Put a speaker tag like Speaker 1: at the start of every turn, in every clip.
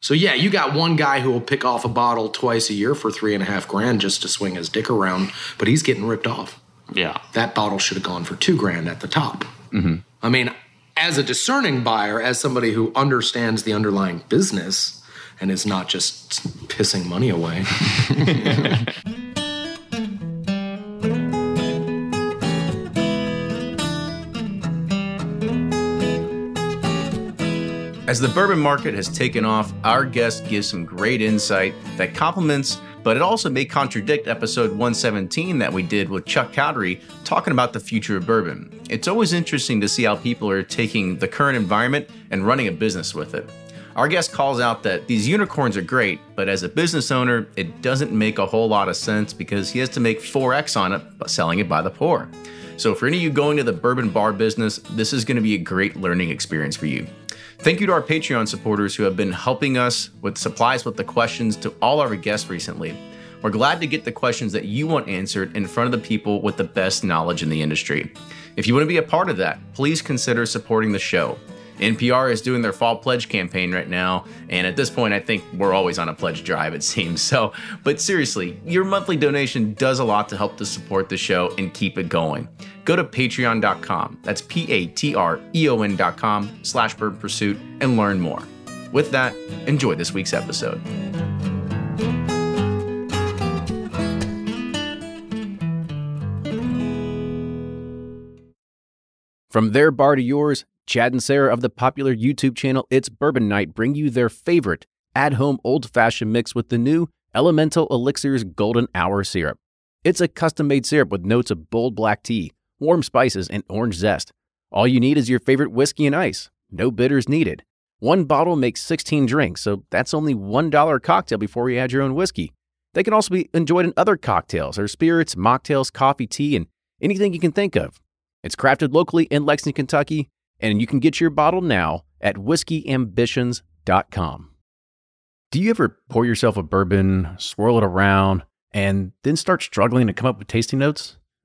Speaker 1: So yeah, you got one guy who will pick off a bottle twice a year for three and a half grand just to swing his dick around, but he's getting ripped off.
Speaker 2: Yeah.
Speaker 1: That bottle should have gone for two grand at the top. Mm-hmm. I mean, as a discerning buyer, as somebody who understands the underlying business and is not just pissing money away.
Speaker 3: As the bourbon market has taken off, our guest gives some great insight that complements, but it also may contradict episode 117 that we did with Chuck Cowdery talking about the future of bourbon. It's always interesting to see how people are taking the current environment and running a business with it. Our guest calls out that these unicorns are great, but as a business owner, it doesn't make a whole lot of sense because he has to make 4x on it by selling it by the pour. So, for any of you going to the bourbon bar business, this is going to be a great learning experience for you. Thank you to our Patreon supporters who have been helping us with supplies with the questions to all our guests recently. We're glad to get the questions that you want answered in front of the people with the best knowledge in the industry. If you want to be a part of that, please consider supporting the show. NPR is doing their fall pledge campaign right now, and at this point, I think we're always on a pledge drive, it seems. So, but seriously, your monthly donation does a lot to help to support the show and keep it going. Go to patreon.com, that's P A T R E O N.com slash bourbon pursuit, and learn more. With that, enjoy this week's episode. From their bar to yours, Chad and Sarah of the popular YouTube channel It's Bourbon Night bring you their favorite at home old fashioned mix with the new Elemental Elixirs Golden Hour Syrup. It's a custom made syrup with notes of bold black tea, warm spices, and orange zest. All you need is your favorite whiskey and ice. No bitters needed. One bottle makes 16 drinks, so that's only $1 a cocktail before you add your own whiskey. They can also be enjoyed in other cocktails or spirits, mocktails, coffee, tea, and anything you can think of. It's crafted locally in Lexington, Kentucky, and you can get your bottle now at whiskeyambitions.com. Do you ever pour yourself a bourbon, swirl it around, and then start struggling to come up with tasting notes?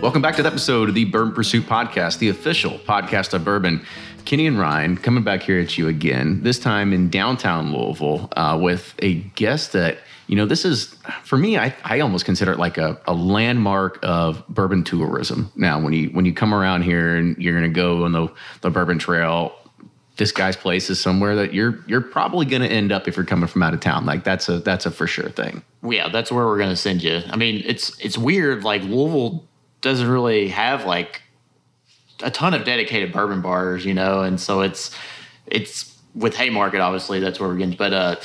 Speaker 3: Welcome back to the episode of the Bourbon Pursuit Podcast, the official podcast of bourbon. Kenny and Ryan coming back here at you again, this time in downtown Louisville uh, with a guest that, you know, this is, for me, I, I almost consider it like a, a landmark of bourbon tourism. Now, when you when you come around here and you're going to go on the, the bourbon trail, this guy's place is somewhere that you're you're probably going to end up if you're coming from out of town. Like that's a that's a for sure thing.
Speaker 2: Yeah, that's where we're gonna send you. I mean, it's it's weird. Like Louisville doesn't really have like a ton of dedicated bourbon bars, you know, and so it's it's with Haymarket, obviously, that's where we're getting. But uh,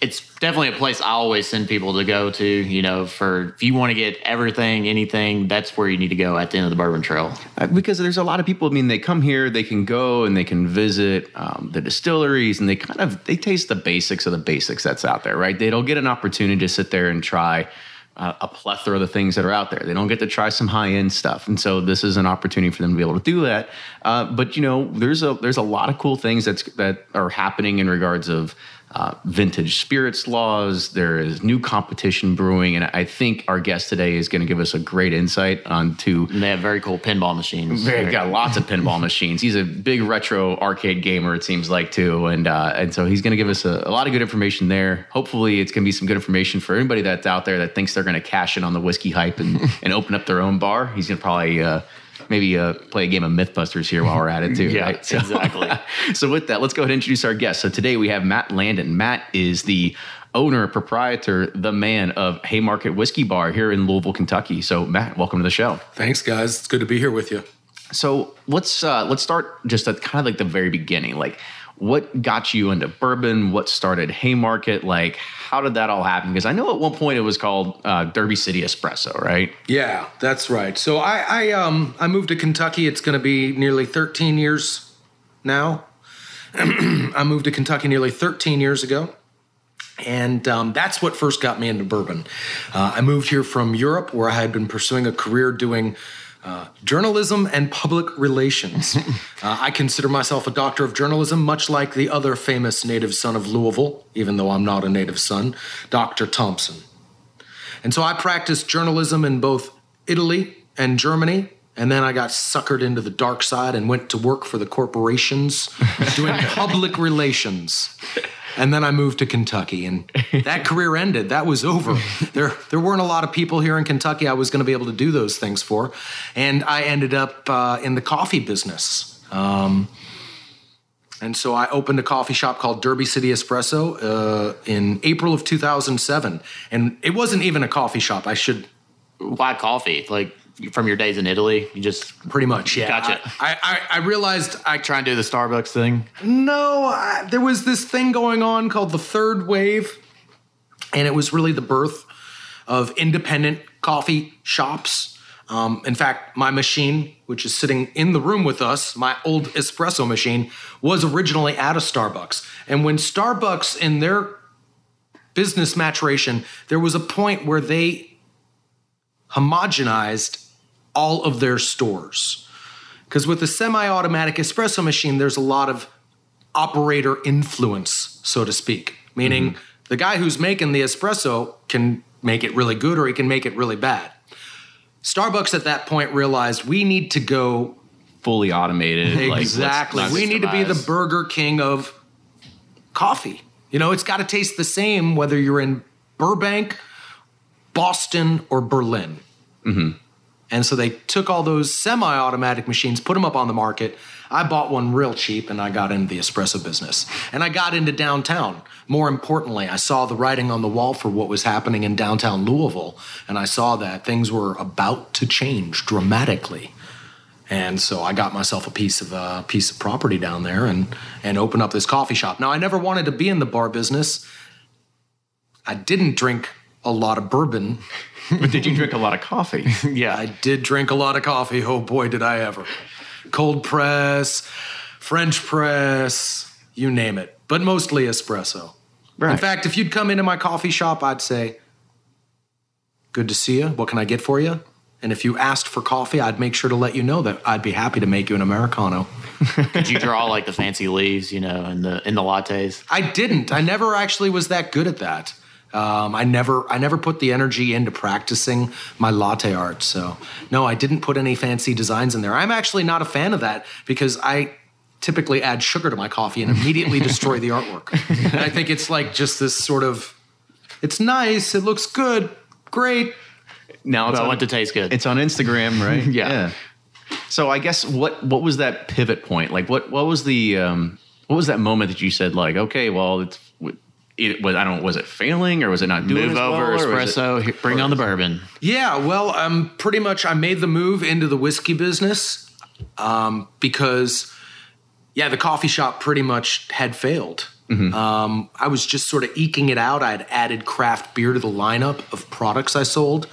Speaker 2: it's definitely a place I always send people to go to. You know, for if you want to get everything, anything, that's where you need to go at the end of the Bourbon Trail.
Speaker 3: Uh, because there's a lot of people. I mean, they come here, they can go and they can visit um, the distilleries, and they kind of they taste the basics of the basics that's out there, right? They don't get an opportunity to sit there and try uh, a plethora of the things that are out there. They don't get to try some high end stuff, and so this is an opportunity for them to be able to do that. Uh, but you know, there's a there's a lot of cool things that's that are happening in regards of uh, vintage spirits laws. There is new competition brewing, and I think our guest today is going to give us a great insight onto.
Speaker 2: And they have very cool pinball machines.
Speaker 3: Very, got lots of pinball machines. He's a big retro arcade gamer, it seems like too, and uh, and so he's going to give us a, a, lot of good information there. Hopefully, it's going to be some good information for anybody that's out there that thinks they're going to cash in on the whiskey hype and and open up their own bar. He's going to probably. Uh, maybe uh, play a game of Mythbusters here while we're at it too.
Speaker 2: yeah,
Speaker 3: right?
Speaker 2: so, exactly.
Speaker 3: so with that, let's go ahead and introduce our guest. So today we have Matt Landan. Matt is the owner, proprietor, the man of Haymarket Whiskey Bar here in Louisville, Kentucky. So Matt, welcome to the show.
Speaker 1: Thanks, guys. It's good to be here with you.
Speaker 3: So let's uh, let's start just at kind of like the very beginning. Like, what got you into bourbon? What started Haymarket? Like, how did that all happen? Because I know at one point it was called uh, Derby City Espresso, right?
Speaker 1: Yeah, that's right. So I, I um I moved to Kentucky. It's going to be nearly 13 years now. I moved to Kentucky nearly 13 years ago. And um, that's what first got me into bourbon. Uh, I moved here from Europe, where I had been pursuing a career doing uh, journalism and public relations. uh, I consider myself a doctor of journalism, much like the other famous native son of Louisville, even though I'm not a native son, Dr. Thompson. And so I practiced journalism in both Italy and Germany. And then I got suckered into the dark side and went to work for the corporations doing public relations and then I moved to Kentucky, and that career ended. That was over. There, there weren't a lot of people here in Kentucky I was going to be able to do those things for, and I ended up uh, in the coffee business. Um, and so I opened a coffee shop called Derby City Espresso uh, in April of 2007, and it wasn't even a coffee shop. I should.
Speaker 2: Why coffee? Like from your days in Italy? You just
Speaker 1: pretty much, yeah.
Speaker 2: Gotcha.
Speaker 1: I, I, I realized I
Speaker 2: try and do the Starbucks thing.
Speaker 1: No, I, there was this thing going on called the third wave, and it was really the birth of independent coffee shops. Um, in fact, my machine, which is sitting in the room with us, my old espresso machine, was originally at a Starbucks. And when Starbucks, in their business maturation, there was a point where they homogenized all of their stores. Because with a semi automatic espresso machine, there's a lot of operator influence, so to speak, meaning mm-hmm. the guy who's making the espresso can make it really good or he can make it really bad. Starbucks at that point realized we need to go
Speaker 3: fully automated.
Speaker 1: Exactly. Like, we need to be the Burger King of coffee. You know, it's got to taste the same whether you're in Burbank, Boston, or Berlin.
Speaker 3: Mm-hmm.
Speaker 1: And so they took all those semi automatic machines, put them up on the market. I bought one real cheap and I got into the espresso business. And I got into downtown. More importantly, I saw the writing on the wall for what was happening in downtown Louisville. And I saw that things were about to change dramatically. And so I got myself a piece of a uh, piece of property down there and and opened up this coffee shop. Now I never wanted to be in the bar business. I didn't drink a lot of bourbon
Speaker 3: but did you drink a lot of coffee?
Speaker 1: yeah, I did drink a lot of coffee. Oh boy, did I ever. Cold press, French press, you name it, but mostly espresso. Right. In fact, if you'd come into my coffee shop, I'd say, Good to see you. What can I get for you? And if you asked for coffee, I'd make sure to let you know that I'd be happy to make you an Americano.
Speaker 2: Did you draw like the fancy leaves, you know, in the in the lattes?
Speaker 1: I didn't. I never actually was that good at that. Um, I never I never put the energy into practicing my latte art. So no, I didn't put any fancy designs in there. I'm actually not a fan of that because I typically add sugar to my coffee and immediately destroy the artwork. And I think it's like just this sort of it's nice, it looks good, great.
Speaker 2: Now it's I want to taste good.
Speaker 3: It's on Instagram, right?
Speaker 2: yeah. yeah.
Speaker 3: So I guess what what was that pivot point? Like what what was the um, what was that moment that you said like okay, well it's it was I don't was it failing or was it not doing
Speaker 2: move over
Speaker 3: well,
Speaker 2: espresso it, bring on the bourbon
Speaker 1: yeah well um pretty much I made the move into the whiskey business um because yeah the coffee shop pretty much had failed Um, I was just sort of eking it out. I had added craft beer to the lineup of products I sold,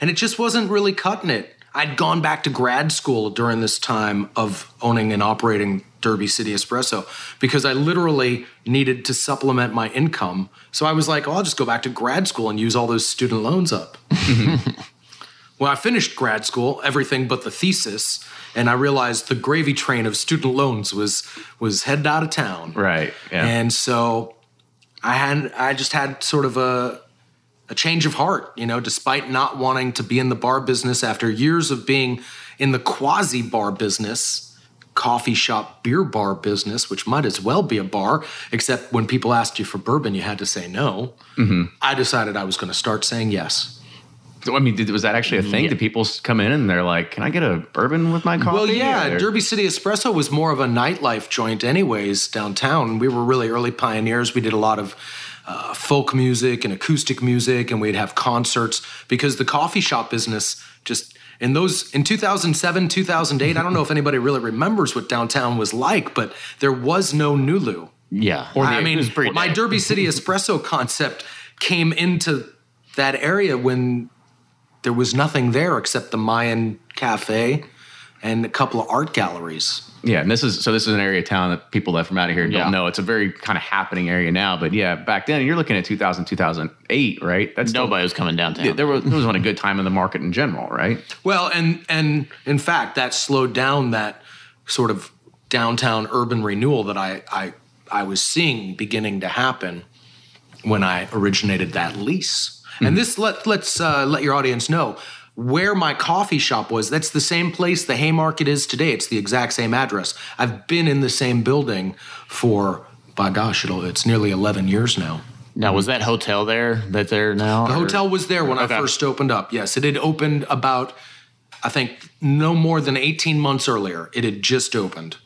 Speaker 1: and it just wasn't really cutting it. I'd gone back to grad school during this time of owning and operating Derby City Espresso because I literally needed to supplement my income. So I was like, oh, I'll just go back to grad school and use all those student loans up. When I finished grad school, everything but the thesis, and I realized the gravy train of student loans was was headed out of town.
Speaker 3: Right. Yeah.
Speaker 1: And so I had I just had sort of a a change of heart, you know, despite not wanting to be in the bar business after years of being in the quasi bar business, coffee shop beer bar business, which might as well be a bar, except when people asked you for bourbon, you had to say no. I decided I was going to start saying yes.
Speaker 3: I mean, did, was that actually a thing? Did people come in and they're like, "Can I get a bourbon with my coffee?"
Speaker 1: Well, yeah,
Speaker 3: Or-
Speaker 1: Derby City Espresso was more of a nightlife joint, anyways, downtown. We were really early pioneers. We did a lot of uh, folk music and acoustic music, and we'd have concerts because the coffee shop business just in those in 2007, 2008. I don't know if anybody really remembers what downtown was like, but there was no Nulu.
Speaker 2: Yeah.
Speaker 1: I mean,
Speaker 2: pretty
Speaker 1: my
Speaker 2: bad.
Speaker 1: Derby City espresso concept came into that area when there was nothing there except the Mayan Cafe and a couple of art galleries.
Speaker 3: Yeah, and this is so. This is an area of town that people that from out of here don't
Speaker 2: Yeah.
Speaker 3: know. It's a very kind of happening area now. But yeah, back then you're looking at 2000, 2008, right? That's still-
Speaker 2: Nobody was coming downtown.
Speaker 3: there was there wasn't a good time in the market in general, right?
Speaker 1: Well, and and in fact, that slowed down that sort of downtown urban renewal that I I I was seeing beginning to happen when I originated that lease. And this let let's uh, let your audience know where my coffee shop was. That's the same place the Haymarket is today. It's the exact same address. I've been in the same building for by gosh, it'll it's nearly eleven years now.
Speaker 2: now, was that hotel there that there now?
Speaker 1: The hotel was there when
Speaker 2: Okay.
Speaker 1: I first opened up. Yes, it had opened about, I think, no more than 18 months earlier. It had just opened.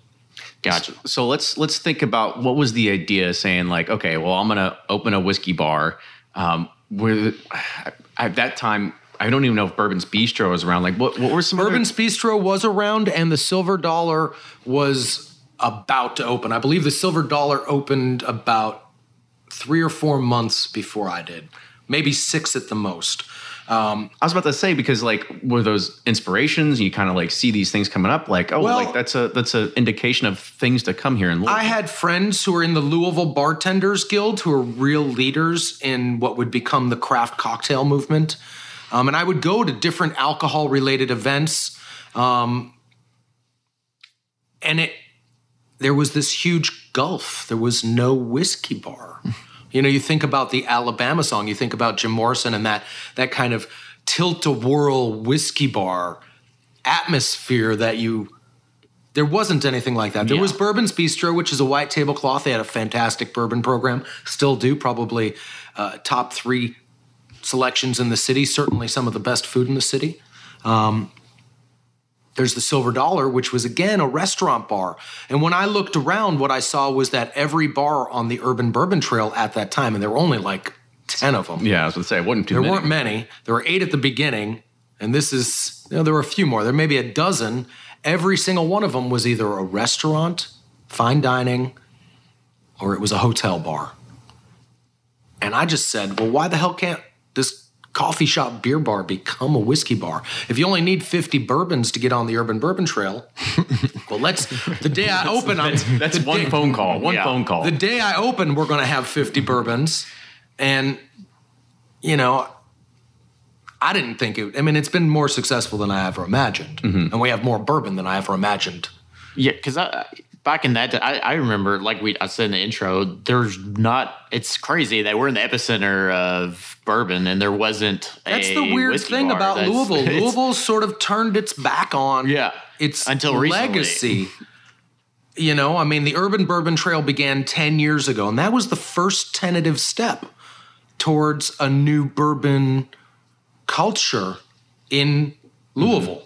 Speaker 2: Gotcha.
Speaker 3: So let's let's think about what was the idea saying like, okay, well, I'm gonna open a whiskey bar. Um, where at that time, I don't even know if Bourbon's Bistro was around. Like, what what were some other-
Speaker 1: Bourbon's Bistro was around, and the Silver Dollar was about to open. I believe the Silver Dollar opened about three or four months before I did, maybe six at the most. Um,
Speaker 3: I was about to say because like were those inspirations? You kind of like see these things coming up, like oh,
Speaker 1: Well-
Speaker 3: like that's a that's an indication of things to come here in Louisville.
Speaker 1: I had friends who were in the Louisville Bartenders Guild who are real leaders in what would become the craft cocktail movement. Um, and I would go to different alcohol related events. Um, and it there was this huge gulf. There was no whiskey bar. You know, you think about the Alabama song, you think about Jim Morrison and that that kind of tilt a whirl whiskey bar atmosphere that you there wasn't anything like that. There
Speaker 2: Yeah.
Speaker 1: was Bourbon's Bistro, which is a white tablecloth. They had a fantastic bourbon program, still do, probably uh, top three selections in the city, certainly some of the best food in the city. Um, there's the Silver Dollar, which was again a restaurant bar. And when I looked around, what I saw was that every bar on the Urban Bourbon Trail at that time, and there were only like 10 of them.
Speaker 3: yeah, I was going to say it wasn't too
Speaker 1: There
Speaker 3: many.
Speaker 1: weren't many. There were eight at the beginning, and this is you know, there were a few more. There may be a dozen. Every single one of them was either a restaurant, fine dining, or it was a hotel bar. And I just said, well, why the hell can't this coffee shop beer bar become a whiskey bar? If you only need 50 bourbons to get on the Urban Bourbon Trail, well, let's the day I open, I'm,
Speaker 3: That's one
Speaker 1: day-
Speaker 3: phone call. One
Speaker 2: Yeah.
Speaker 3: phone call.
Speaker 1: the day I open, we're going to have 50 bourbons. And, you know, I didn't think it, I mean, it's been more successful than I ever imagined. Mm-hmm. And we have more bourbon than I ever imagined.
Speaker 2: Yeah, because I back in that, I, I remember like we I said in the intro, there's not. It's crazy that we're in the epicenter of bourbon, and there wasn't.
Speaker 1: That's the weird thing
Speaker 2: bar.
Speaker 1: about
Speaker 2: That's-
Speaker 1: Louisville. Louisville sort of turned its back on
Speaker 2: Yeah.
Speaker 1: its
Speaker 2: Until recently.
Speaker 1: legacy. you know, I mean, the Urban Bourbon Trail began 10 years ago, and that was the first tentative step towards a new bourbon culture in Louisville.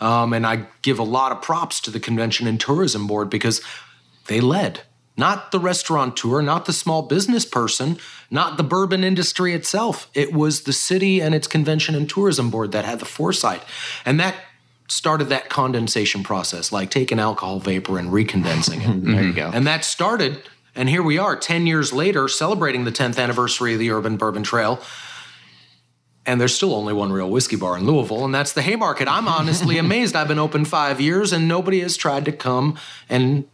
Speaker 1: Um, and I give a lot of props to the Convention and Tourism Board because they led. Not the restaurateur, not the small business person, not the bourbon industry itself. It was the city and its Convention and Tourism Board that had the foresight. And that started that condensation process, like taking alcohol vapor and recondensing it.
Speaker 2: There you go.
Speaker 1: And that started, And here we are 10 years later celebrating the 10th anniversary of the Urban Bourbon Trail. And there's still only one real whiskey bar in Louisville, and that's the Haymarket. I'm honestly amazed. I've been open five years, and nobody has tried to come and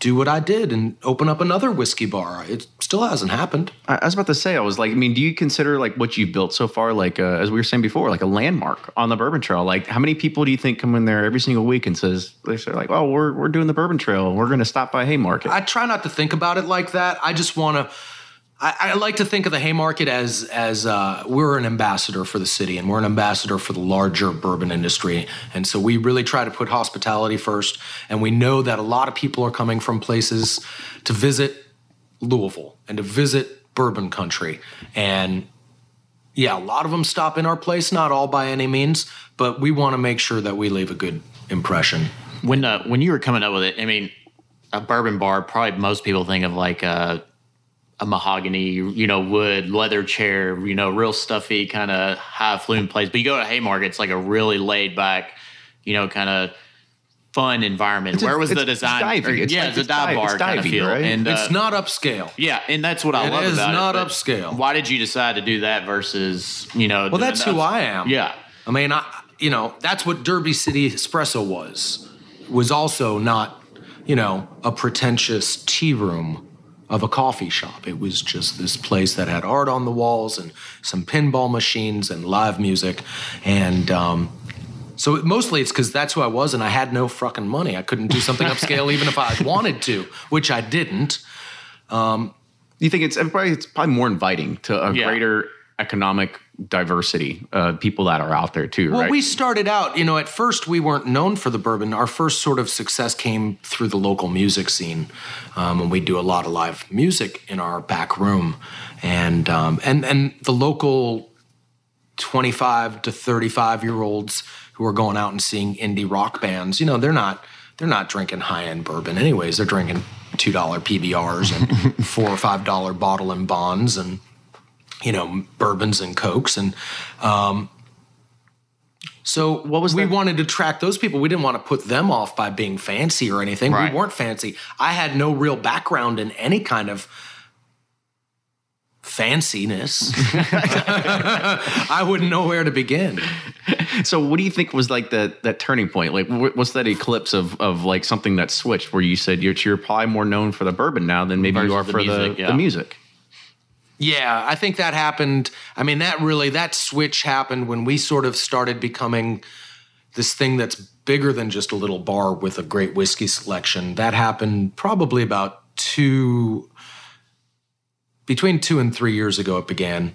Speaker 1: do what I did and open up another whiskey bar. It still hasn't happened.
Speaker 3: I, was about to say, I was like, I mean, do you consider like what you've built so far, like uh, as we were saying before, like a landmark on the Bourbon Trail? Like, how many people do you think come in there every single week and says they say like, oh, we're we're doing the Bourbon Trail, we're going to stop by Haymarket?
Speaker 1: I try not to think about it like that. I just want to. I, I like to think of the Haymarket as as uh, we're an ambassador for the city, and we're an ambassador for the larger bourbon industry, and so we really try to put hospitality first. And we know that a lot of people are coming from places to visit Louisville and to visit bourbon country, and yeah, a lot of them stop in our place. Not all by any means, but we want to make sure that we leave a good impression.
Speaker 2: When uh, when you were coming up with it, I mean, a bourbon bar. Probably most people think of like a, a mahogany, you know, wood leather chair, you know, real stuffy kind of high flume place. But you go to Haymarket, it's like a really laid back, you know, kind of fun environment.
Speaker 3: It's a-
Speaker 2: Where was
Speaker 3: it's-
Speaker 2: the
Speaker 3: it's
Speaker 2: design?
Speaker 3: divey.
Speaker 2: or-
Speaker 3: It's
Speaker 2: yeah,
Speaker 3: like-
Speaker 2: it's a dive
Speaker 3: dive-
Speaker 2: bar
Speaker 3: it's
Speaker 2: kind of feel.
Speaker 3: right?
Speaker 2: And uh,
Speaker 1: it's not upscale.
Speaker 2: yeah, and that's what I
Speaker 1: It
Speaker 2: love
Speaker 1: is
Speaker 2: about
Speaker 1: not
Speaker 2: it. but
Speaker 1: upscale.
Speaker 2: Why did you decide to do that versus you know?
Speaker 1: Well, that's who I am.
Speaker 2: Yeah.
Speaker 1: I mean, I, you know, that's what Derby City Espresso was. Was also not, you know, a pretentious tea room of a coffee shop. It was just this place that had art on the walls and some pinball machines and live music, and um, so mostly it's because that's who I was, and I had no fucking money. I couldn't do something upscale even if I wanted to, which I didn't.
Speaker 3: you think it's probably it's probably more inviting to a
Speaker 2: Yeah.
Speaker 3: greater economic diversity of people that are out there too,
Speaker 1: Well,
Speaker 3: right?
Speaker 1: we started out, you know, at first we weren't known for the bourbon. Our first sort of success came through the local music scene, um, and we do a lot of live music in our back room, and um, and and the local twenty-five to thirty-five year olds who are going out and seeing indie rock bands. You know, they're not they're not drinking high-end bourbon, anyways. They're drinking two dollar PBRs and four or five dollar bottle and bonds and you know bourbons and cokes and um, so what
Speaker 3: was
Speaker 1: we
Speaker 3: that-
Speaker 1: wanted to track those people. We didn't want to put them off by being fancy or anything.
Speaker 2: Right.
Speaker 1: We weren't fancy. I had no real background in any kind of fanciness. I wouldn't know where to begin.
Speaker 3: So, what do you think was like that that turning point? Like, what's that eclipse of of like something that switched where you said you're, you're probably more known for the bourbon now than maybe you are
Speaker 2: the
Speaker 3: for
Speaker 2: music,
Speaker 3: the,
Speaker 2: yeah.
Speaker 3: the music?
Speaker 1: Yeah, I think that happened. I mean, that really that switch happened when we sort of started becoming this thing that's bigger than just a little bar with a great whiskey selection. That happened probably about two between two and three years ago. It began.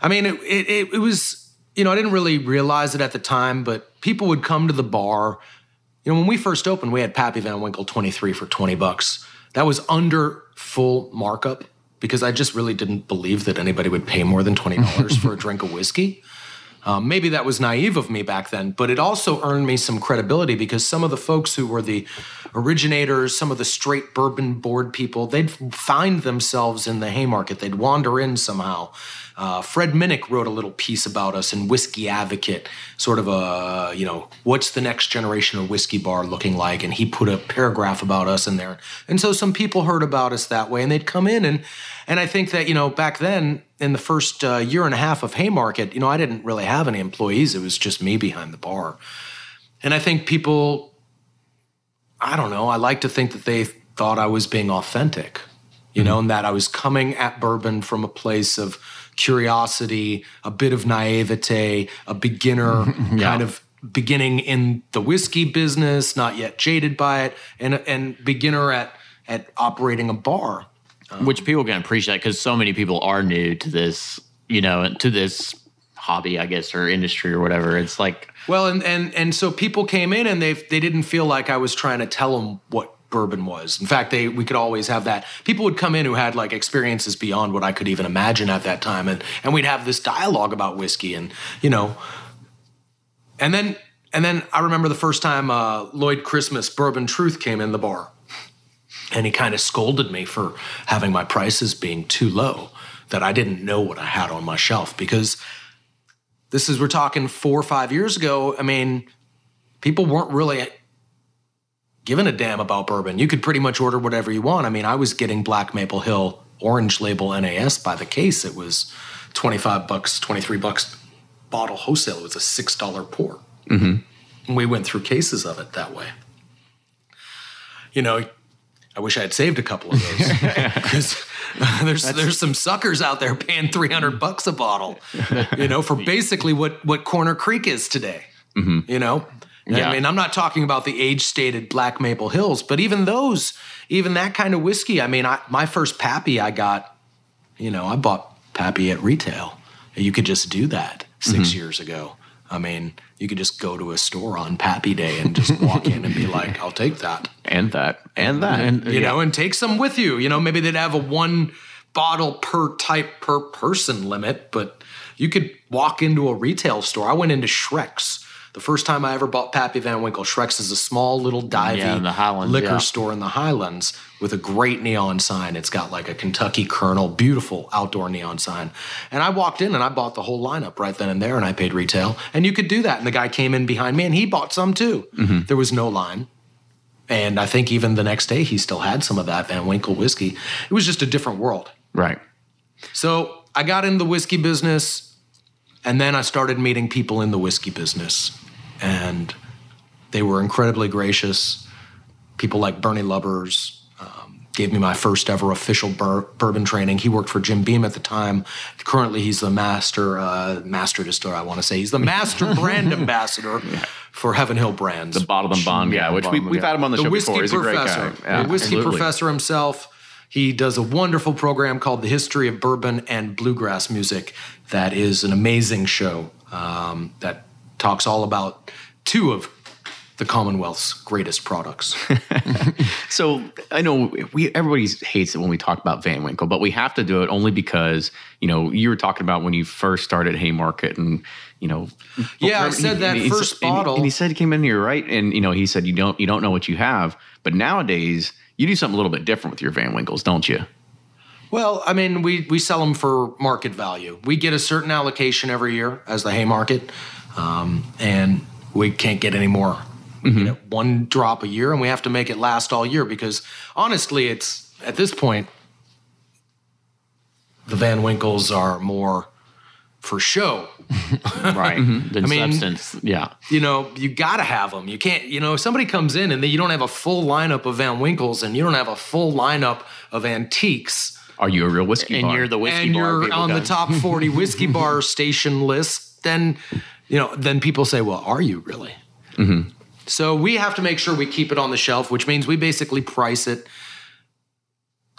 Speaker 1: I mean, it it, it, was you know I didn't really realize it at the time, but people would come to the bar. You know, when we first opened, we had Pappy Van Winkle 23 for 20 bucks. That was under full markup because I just really didn't believe that anybody would pay more than $20 for a drink of whiskey. Um, maybe that was naive of me back then, but it also earned me some credibility because some of the folks who were the originators, some of the straight bourbon board people, they'd find themselves in the Haymarket. They'd wander in somehow. Uh, Fred Minnick wrote a little piece about us in Whiskey Advocate, sort of a, you know, what's the next generation of whiskey bar looking like? And he put a paragraph about us in there. And so some people heard about us that way and they'd come in. And, and I think that, you know, back then, in the first uh, year and a half of Haymarket, you know, I didn't really have any employees. It was just me behind the bar. And I think people, I don't know, I like to think that they thought I was being authentic, you know, and that I was coming at bourbon from a place of curiosity, a bit of naivete, a beginner kind of beginning in the whiskey business, not yet jaded by it, and and beginner at at operating a bar.
Speaker 2: Um, which people can appreciate because so many people are new to this, you know, to this hobby, I guess, or industry or whatever. It's like,
Speaker 1: Well, and and and so people came in and they they didn't feel like I was trying to tell them what bourbon was. In fact, they we could always have that. People would come in who had like experiences beyond what I could even imagine at that time, and and we'd have this dialogue about whiskey, and you know, and then and then I remember the first time uh, Lloyd Christmas Bourbon Truth came in the bar, and he kind of scolded me for having my prices being too low. That I didn't know what I had on my shelf because this is we're talking four or five years ago. I mean, people weren't really giving a damn about bourbon. You could pretty much order whatever you want. I mean, I was getting Black Maple Hill orange label NAS by the case. It was 25 bucks, 23 bucks bottle wholesale. It was a $6 pour. Mm-hmm. And we went through cases of it that way. You know, I wish I had saved a couple of those because there's there's some suckers out there paying 300 bucks a bottle, you know, for basically what what Corner Creek is today. You know,
Speaker 2: Yeah.
Speaker 1: I mean, I'm not talking about the age stated Black Maple Hills, but even those, even that kind of whiskey. I mean, I, my first Pappy I got, you know, I bought Pappy at retail. You could just do that 6 mm-hmm. years ago. I mean, you could just go to a store on Pappy Day and just walk in and be like, "I'll take that."
Speaker 3: And that. And that.
Speaker 2: And
Speaker 1: you know, and take some with you. You know, maybe they'd have a one bottle per type per person limit, but you could walk into a retail store. I went into Shrek's. The first time I ever bought Pappy Van Winkle, Shrek's is a small little divey
Speaker 2: Yeah, in the Highlands,
Speaker 1: liquor
Speaker 2: yeah.
Speaker 1: store in the Highlands with a great neon sign. It's got like a Kentucky Colonel, beautiful outdoor neon sign. And I walked in and I bought the whole lineup right then and there, and I paid retail. And you could do that. And the guy came in behind me and he bought some too.
Speaker 2: Mm-hmm.
Speaker 1: There was no line. And I think even the next day he still had some of that Van Winkle whiskey. It was just a different world.
Speaker 3: right.
Speaker 1: So I got into the whiskey business, and then I started meeting people in the whiskey business, and they were incredibly gracious. People like Bernie Lubbers um, gave me my first ever official bur- bourbon training. He worked for Jim Beam at the time. Currently, he's the master uh, master distiller. I want to say he's the master brand ambassador for Heaven Hill Brands.
Speaker 3: The bottled and bond guy, which we, we've had him on the,
Speaker 1: the
Speaker 3: show
Speaker 1: whiskey
Speaker 3: before. He's a great
Speaker 1: professor,
Speaker 3: guy. Yeah,
Speaker 1: the whiskey
Speaker 3: absolutely.
Speaker 1: professor himself. He does a wonderful program called The History of Bourbon and Bluegrass Music. That is an amazing show um, that talks all about two of the Commonwealth's greatest products.
Speaker 3: So I know we everybody hates it when we talk about Van Winkle, but we have to do it only because you know you were talking about when you first started Haymarket, and you know.
Speaker 1: Yeah, I said that
Speaker 3: he-
Speaker 1: first
Speaker 3: he-
Speaker 1: bottle.
Speaker 3: and he said he came in here right, and you know he said you don't you don't know what you have, but nowadays you do something a little bit different with your Van Winkles, don't you?
Speaker 1: Well, I mean, we, we sell them for market value. We get a certain allocation every year as the Haymarket, um, and we can't get any more. We get one drop a year, and we have to make it last all year because honestly, it's at this point, the Van Winkles are more for show.
Speaker 2: right. Than
Speaker 1: I mean-
Speaker 2: substance. Yeah.
Speaker 1: you know, you got to have them. You can't, you know, if somebody comes in and then you don't have a full lineup of Van Winkles and you don't have a full lineup of antiques
Speaker 3: Are you a real whiskey?
Speaker 2: And
Speaker 3: bar?
Speaker 2: you're the whiskey
Speaker 1: and
Speaker 2: bar.
Speaker 1: you're
Speaker 2: people
Speaker 1: on the top 40 whiskey bar station list, then, you know, then people say, well, are you really?
Speaker 2: Mm-hmm.
Speaker 1: So we have to make sure we keep it on the shelf, which means we basically price it.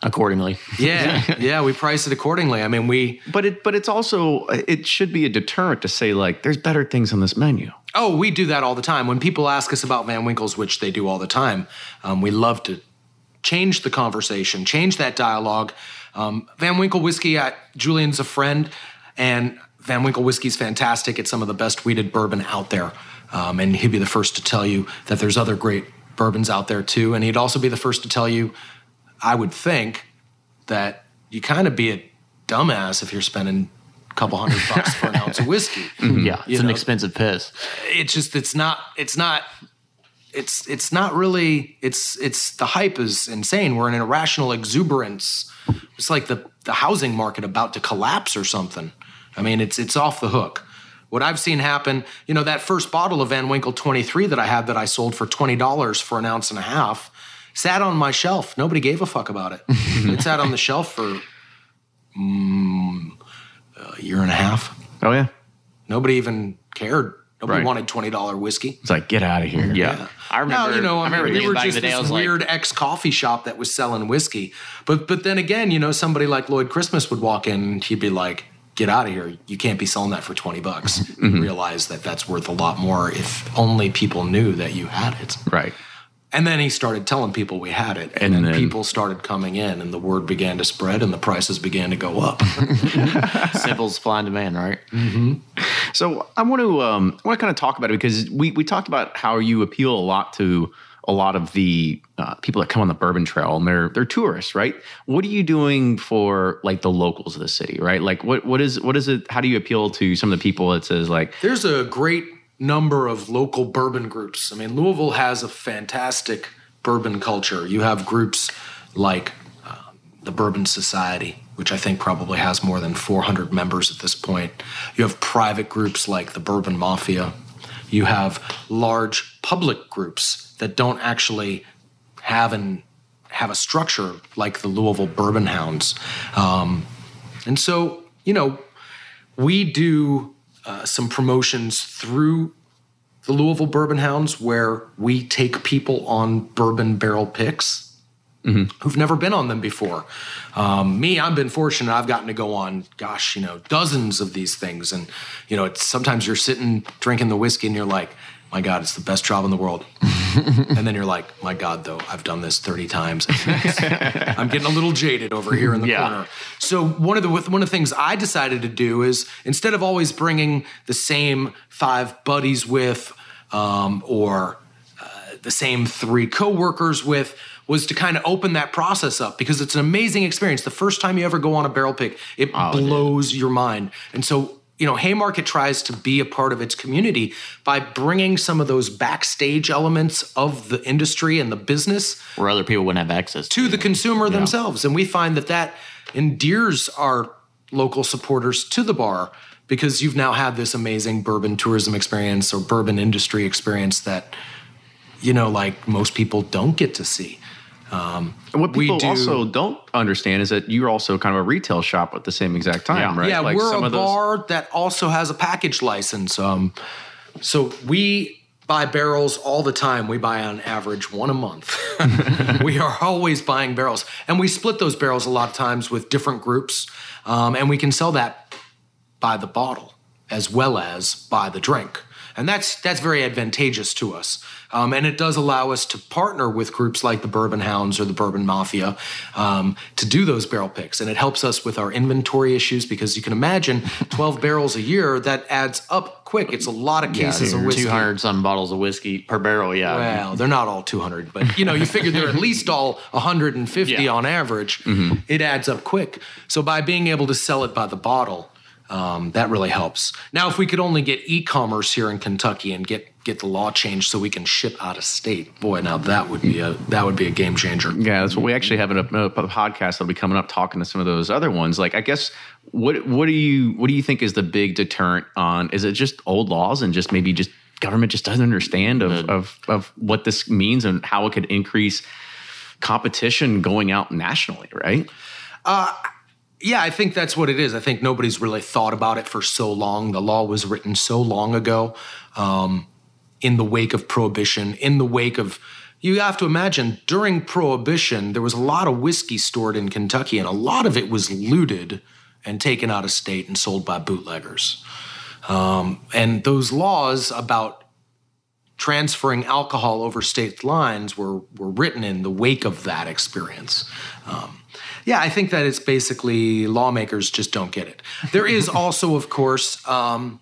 Speaker 2: accordingly.
Speaker 1: Yeah, yeah, we price it accordingly. I mean, we
Speaker 3: but it but it's also it should be a deterrent to say like there's better things on this menu.
Speaker 1: Oh, we do that all the time. When people ask us about Van Winkles, which they do all the time, um, we love to change the conversation, change that dialogue. Um, Van Winkle whiskey, I, Julian's a friend, and Van Winkle whiskey is fantastic. It's some of the best wheated bourbon out there. Um, and he'd be the first to tell you that there's other great bourbons out there too. And he'd also be the first to tell you, I would think, that you kind of be a dumbass if you're spending a couple hundred bucks for an ounce of whiskey
Speaker 2: Yeah. It's
Speaker 1: You
Speaker 2: an
Speaker 1: know.
Speaker 2: expensive piss.
Speaker 1: it's just it's not it's not it's it's not really it's it's the hype is insane we're in an irrational exuberance it's like the the housing market about to collapse or something i mean it's it's off the hook what i've seen happen you know that first bottle of van winkle 23 that i had that i sold for $20 for an ounce and a half sat on my shelf nobody gave a fuck about it it sat on the shelf for mm, a year and a half
Speaker 3: Oh yeah,
Speaker 1: nobody even cared nobody
Speaker 3: Right.
Speaker 1: wanted $20 whiskey
Speaker 3: it's like get out of here.
Speaker 2: Yeah. I remember.
Speaker 1: now, you know, I,
Speaker 2: remember
Speaker 1: mean, we were
Speaker 2: back in
Speaker 1: just
Speaker 2: the day,
Speaker 1: this
Speaker 2: was like,
Speaker 1: weird ex coffee shop that was selling whiskey. But but then again, you know, somebody like Lloyd Christmas would walk in and he'd be like, "Get out of here! You can't be selling that for twenty bucks."
Speaker 2: Mm-hmm.
Speaker 1: Realize that that's worth a lot more if only people knew that you had it.
Speaker 3: Right.
Speaker 1: And then he started telling people we had it, and,
Speaker 3: And
Speaker 1: then,
Speaker 3: then-
Speaker 1: people started coming in, and the word began to spread, and the prices began to go up.
Speaker 2: simple supply and demand, right?
Speaker 3: So I want to um, I want to kind of talk about it because we we talked about how you appeal a lot to a lot of the uh, people that come on the bourbon trail and they're they're tourists, right? What are you doing for like the locals of the city, right? Like what what is what is it? How do you appeal to some of the people that says like
Speaker 1: There's a great number of local bourbon groups. I mean, Louisville has a fantastic bourbon culture. You have groups like uh, the Bourbon Society, which I think probably has more than 400 members at this point. You have private groups like the Bourbon Mafia. You have large public groups that don't actually have an have a structure like the Louisville Bourbon Hounds. Um, and so, you know, we do uh, some promotions through the Louisville Bourbon Hounds where we take people on bourbon barrel picks who've never been on them before. Um, me, I've been fortunate. I've gotten to go on, gosh, you know, dozens of these things. And, you know, it's sometimes you're sitting drinking the whiskey and you're like, my God, it's the best job in the world. and then you're like, my God, though, I've done this 30 times. I'm getting a little jaded over here in the
Speaker 2: Yeah.
Speaker 1: corner. So one of the one of the things I decided to do is instead of always bringing the same five buddies with, um, or uh, the same three coworkers with, was to kind of open that process up because it's an amazing experience. The first time you ever go on a barrel pick, it oh, blows your mind. And so you know, Haymarket tries to be a part of its community by bringing some of those backstage elements of the industry and the business
Speaker 2: where other people wouldn't have access
Speaker 1: to the consumer themselves. And we find that that endears our local supporters to the bar because you've now had this amazing bourbon tourism experience or bourbon industry experience that, you know, like most people don't get to see. Um,
Speaker 4: And what
Speaker 1: we
Speaker 4: people
Speaker 1: do-
Speaker 4: also don't understand is that you're also kind of a retail shop at the same exact time,
Speaker 2: Yeah.
Speaker 4: right?
Speaker 1: Yeah,
Speaker 4: Like
Speaker 1: we're
Speaker 4: some
Speaker 1: a
Speaker 4: of those-
Speaker 1: bar that also has a package license. Um, so we buy barrels all the time. We buy on average one a month. we are always buying barrels, and we split those barrels a lot of times with different groups, um, and we can sell that by the bottle as well as by the drink. And that's that's very advantageous to us. Um, and it does allow us to partner with groups like the Bourbon Hounds or the Bourbon Mafia um, to do those barrel picks. And it helps us with our inventory issues because you can imagine 12 barrels a year, that adds up quick. It's a lot of cases of whiskey.
Speaker 2: Two hundred some bottles of whiskey per barrel. Yeah.
Speaker 1: Well, they're not all 200, but you know, you figure they're at least all 150
Speaker 2: Yeah.
Speaker 1: on average. It adds up quick. So by being able to sell it by the bottle, um, that really helps. Now, if we could only get e-commerce here in Kentucky and get get the law changed so we can ship out of state, boy, now that would be a that would be a game changer.
Speaker 4: Yeah, that's what we actually have in a, a podcast that'll be coming up talking to some of those other ones. Like, I guess what what do you what do you think is the big deterrent on? Is it just old laws and just maybe just government just doesn't understand of of, of what this means and how it could increase competition going out nationally, right?
Speaker 1: Yeah, I think that's what it is. I think nobody's really thought about it for so long. The law was written so long ago, um, in the wake of prohibition, in the wake of. You have to imagine during prohibition, there was a lot of whiskey stored in Kentucky, and a lot of it was looted and taken out of state and sold by bootleggers. Um, and those laws about transferring alcohol over state lines were were written in the wake of that experience. Um, yeah, I think that it's basically lawmakers just don't get it. There is also, of course, um,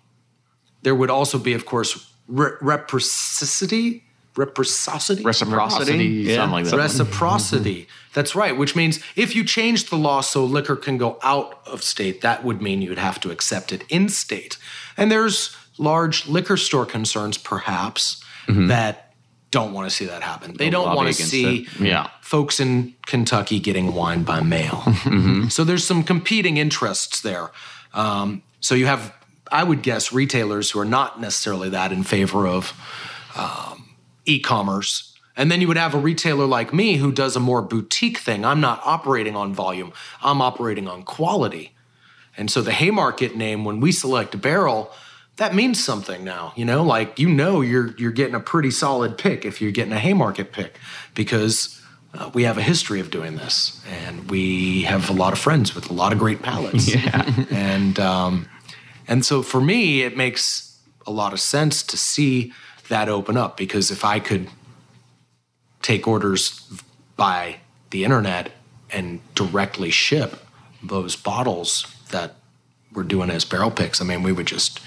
Speaker 1: there would also be, of course, re- reciprocity, reciprocity,
Speaker 4: Reciprocity,
Speaker 2: Yeah. Something like that.
Speaker 1: reciprocity. That's right, which means if you change the law so liquor can go out of state, that would mean you'd have to accept it in state. And there's large liquor store concerns, perhaps, that don't want to see that happen. They don't want to see.
Speaker 2: Yeah.
Speaker 1: folks in Kentucky getting wine by mail. So there's some competing interests there. Um, so you have, I would guess, retailers who are not necessarily that in favor of um, e-commerce. And then you would have a retailer like me who does a more boutique thing. I'm not operating on volume. I'm operating on quality. And so the Haymarket name, when we select a barrel, that means something now. You know, like you know you're you're getting a pretty solid pick if you're getting a Haymarket pick because uh, we have a history of doing this, and we have a lot of friends with a lot of great palates. Yeah. and um, and so for me, it makes a lot of sense to see that open up because if I could take orders by the internet and directly ship those bottles that we're doing as barrel picks. I mean, we would just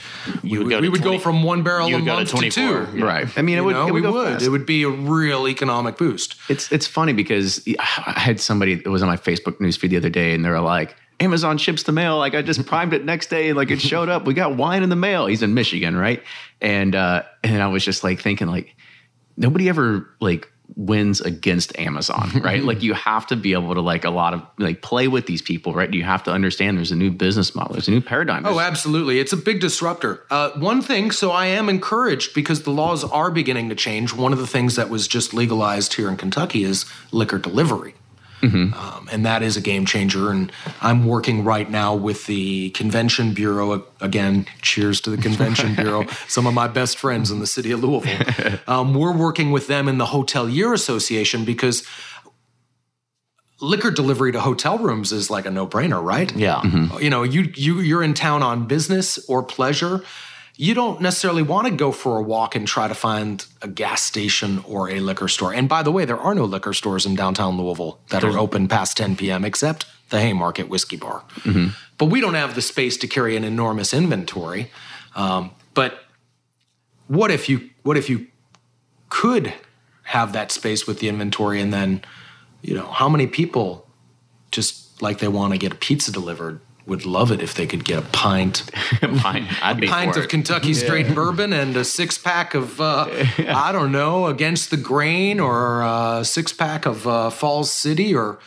Speaker 1: we
Speaker 2: would
Speaker 1: would,
Speaker 2: go to
Speaker 1: we would
Speaker 2: 20
Speaker 1: go from one barrel a
Speaker 2: would go to
Speaker 1: month to, two.
Speaker 2: yeah.
Speaker 4: Right. I mean, it
Speaker 1: You
Speaker 4: would,
Speaker 1: know,
Speaker 4: it would
Speaker 1: we
Speaker 4: go
Speaker 1: would.
Speaker 4: fast.
Speaker 1: It would be a real economic boost.
Speaker 4: It's it's funny because I had somebody that was on my Facebook news feed the other day, and they were like, "Amazon ships the mail. Like I just primed it next day, and like it showed up. We got wine in the mail." He's in Michigan, right? And uh, and I was just like thinking, like nobody ever like wins against Amazon, right? like you have to be able to like a lot of like play with these people, right? You have to understand there's a new business model, there's a new paradigm.
Speaker 1: Oh, absolutely. It's a big disruptor. Uh, one thing, so I am encouraged because the laws are beginning to change. One of the things that was just legalized here in Kentucky is liquor delivery. Um, and that is a game changer. And I'm working right now with the Convention Bureau. Again, cheers to the Convention Bureau, some of my best friends in the city of Louisville. Um, we're working with them in the Hotelier Association because liquor delivery to hotel rooms is like a no-brainer, right?
Speaker 2: Yeah.
Speaker 1: You know, you you you're in town on business or pleasure. You don't necessarily want to go for a walk and try to find a gas station or a liquor store. And by the way, there are no liquor stores in downtown Louisville that are open past 10 p.m. except the Haymarket Whiskey Bar. But we don't have the space to carry an enormous inventory. Um, but what if you what if you could have that space with the inventory and then you know how many people just like they want to get a pizza delivered would love it if they could get a pint.
Speaker 2: I'd be
Speaker 1: pint of
Speaker 2: it.
Speaker 1: Kentucky straight bourbon and a six pack of uh, I don't know against the grain or a six pack of uh, Falls City or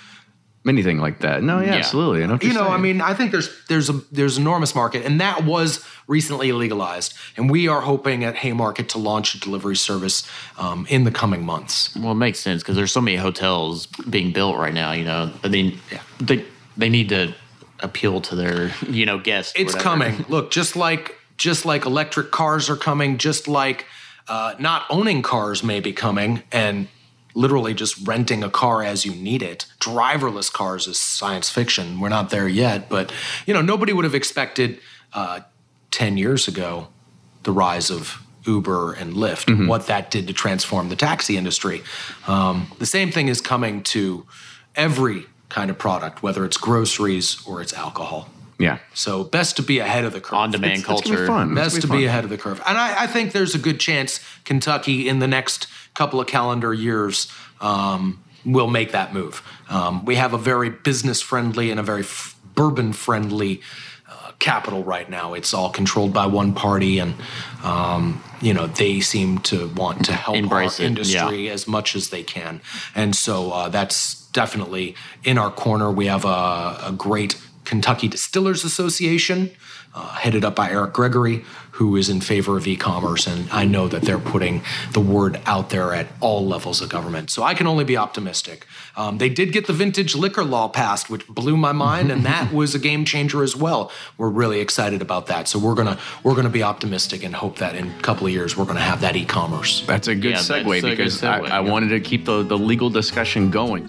Speaker 4: anything like that. No, yeah,
Speaker 2: Yeah.
Speaker 4: absolutely. I know
Speaker 1: you know I mean I think there's there's a there's enormous market and that was recently legalized and we are hoping at Haymarket to launch a delivery service um, in the coming months.
Speaker 2: Well, it makes sense because there's so many hotels being built right now. You know, I mean, they they need to appeal to their you know guests.
Speaker 1: It's
Speaker 2: whatever.
Speaker 1: coming. Look, just like just like electric cars are coming, just like uh, not owning cars may be coming, and literally just renting a car as you need it. Driverless cars is science fiction. We're not there yet, but you know nobody would have expected uh, ten years ago the rise of Uber and Lyft, what that did to transform the taxi industry. Um, the same thing is coming to every kind of product, whether it's groceries or it's alcohol.
Speaker 4: yeah.
Speaker 1: So best to be ahead of the curve.
Speaker 2: on-demand
Speaker 4: It's gonna be
Speaker 2: culture.
Speaker 4: fun.
Speaker 1: Best
Speaker 4: gonna
Speaker 1: to
Speaker 4: be
Speaker 1: be ahead of the curve. And I, I think there's a good chance Kentucky in the next couple of calendar years um, will make that move. Um, we have a very business friendly and a very f- bourbon friendly capital right now. It's all controlled by one party, and um, you know they seem to want to help
Speaker 2: Embrace
Speaker 1: our
Speaker 2: it,
Speaker 1: industry as much as they can. And so uh, that's definitely in our corner. We have a, a great Kentucky Distillers Association, uh, headed up by Eric Gregory, who is in favor of e commerce. And I know that they're putting the word out there at all levels of government. So I can only be optimistic. Um, they did get the vintage liquor law passed, which blew my mind, and that was a game changer as well. We're really excited about that. So we're gonna we're gonna be optimistic and hope that in a couple of years we're gonna have that e-commerce.
Speaker 4: That's a good
Speaker 2: Yeah,
Speaker 4: segue
Speaker 2: a good
Speaker 4: because
Speaker 2: segue,
Speaker 4: I, I
Speaker 2: yeah.
Speaker 4: wanted to keep the, the legal discussion going.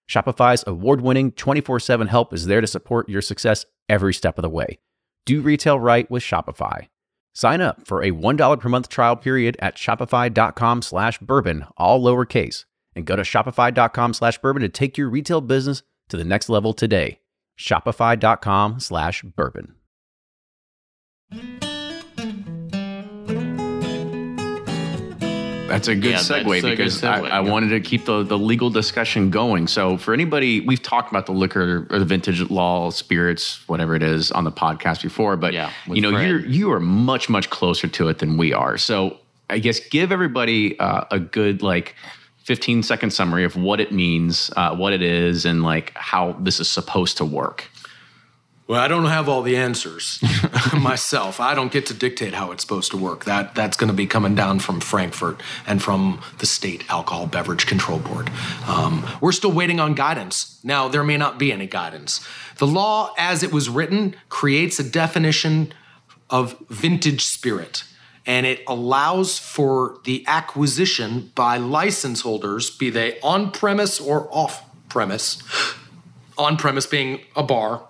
Speaker 3: Shopify's award winning 24 7 help is there to support your success every step of the way. Do retail right with Shopify. Sign up for a $1 per month trial period at shopify.com slash bourbon, all lowercase, and go to shopify.com slash bourbon to take your retail business to the next level today. Shopify.com slash bourbon.
Speaker 4: That's a good
Speaker 2: Yeah,
Speaker 4: segue
Speaker 2: a good
Speaker 4: because I, I
Speaker 2: yeah.
Speaker 4: wanted to keep the, the legal discussion going. So, for anybody, we've talked about the liquor or the vintage law, spirits, whatever it is, on the podcast before. But
Speaker 2: Yeah,
Speaker 4: you know, you're you are much much closer to it than we are. So, I guess give everybody uh, a good like 15 second summary of what it means, uh, what it is, and like how this is supposed to work.
Speaker 1: Well, I don't have all the answers myself. I don't get to dictate how it's supposed to work. That that's going to be coming down from Frankfort and from the state alcohol beverage control board. Um, we're still waiting on guidance. Now there may not be any guidance. The law, as it was written, creates a definition of vintage spirit. And it allows for the acquisition by license holders, be they on premise or off premise, on premise being a bar,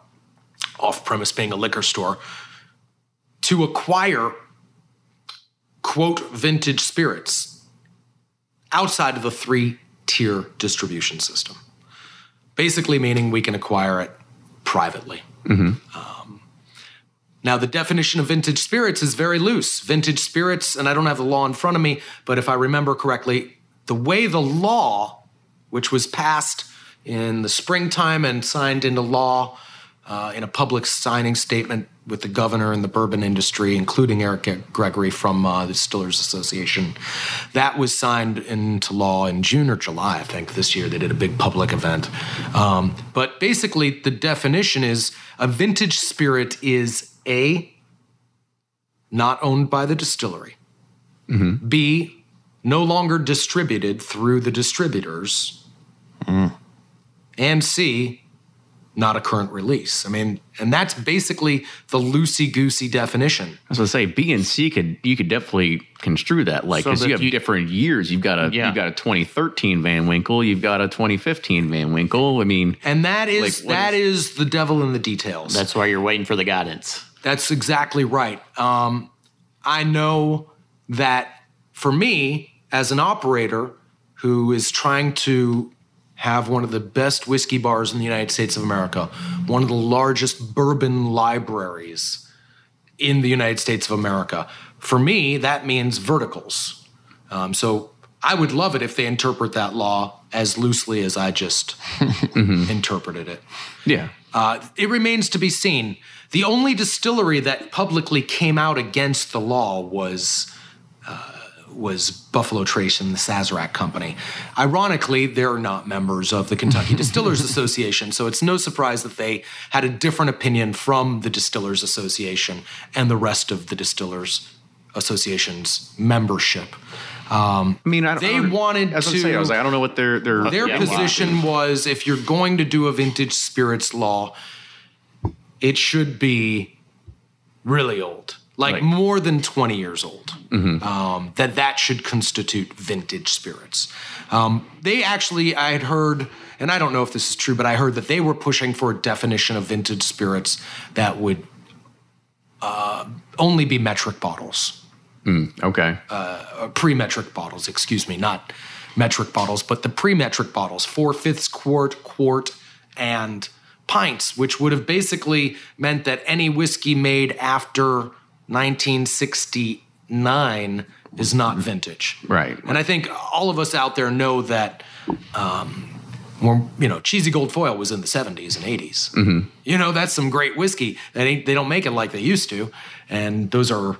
Speaker 1: off premise being a liquor store, to acquire quote vintage spirits outside of the three tier distribution system. Basically, meaning we can acquire it privately. Um, now, the definition of vintage spirits is very loose. Vintage spirits, and I don't have the law in front of me, but if I remember correctly, the way the law, which was passed in the springtime and signed into law uh, in a public signing statement with the governor and the bourbon industry, including Eric Gregory from uh, the Distillers Association. That was signed into law in June or July, I think, this year. They did a big public event. Um, but basically, the definition is a vintage spirit is A, not owned by the distillery, B, no longer distributed through the distributors, and C, not a current release. I mean, and that's basically the loosey goosey definition.
Speaker 3: I was gonna say B and C could you could definitely construe that like because
Speaker 2: that
Speaker 3: you have
Speaker 2: you-
Speaker 3: different years. You've got a
Speaker 2: Yeah.
Speaker 3: you've got a 2013 Van Winkle. You've got a 2015 Van Winkle. I mean,
Speaker 1: And that is
Speaker 3: Like, what
Speaker 1: that is, the devil in the details.
Speaker 2: That's why you're waiting for the guidance.
Speaker 1: That's exactly right. Um, I know that for me, as an operator who is trying to have one of the best whiskey bars in the United States of America, one of the largest bourbon libraries in the United States of America, for me, that means verticals. Um, so I would love it if they interpret that law as loosely as I just interpreted it.
Speaker 3: yeah,
Speaker 1: Uh, it remains to be seen. The only distillery that publicly came out against the law was was Buffalo Trace and the Sazerac Company. Ironically, they're not members of the Kentucky Distillers Association, so it's no surprise that they had a different opinion from the Distillers Association and the rest of the Distillers Association's membership.
Speaker 3: Um, I mean, I don't,
Speaker 1: They
Speaker 3: I
Speaker 1: wanted
Speaker 3: was gonna say, I was like, I don't know what their their
Speaker 1: Their
Speaker 2: Yeah,
Speaker 1: position was if you're going to do a vintage spirits law, it should be really old, like more than 20 years old. Um, that that should constitute vintage spirits. Um, they actually, I had heard, and I don't know if this is true, but I heard that they were pushing for a definition of vintage spirits that would uh, only be metric bottles
Speaker 3: okay.
Speaker 1: pre-metric bottles, excuse me, not metric bottles, but the pre-metric bottles, four fifths quart, quart, and pints, which would have basically meant that any whiskey made after 1969 is not vintage.
Speaker 3: Right.
Speaker 1: And I think all of us out there know that um, more, you know, cheesy gold foil was in the 70s and 80s.
Speaker 3: Mm-hmm.
Speaker 1: You know, that's some great whiskey. That ain't, they don't make it like they used to, and those are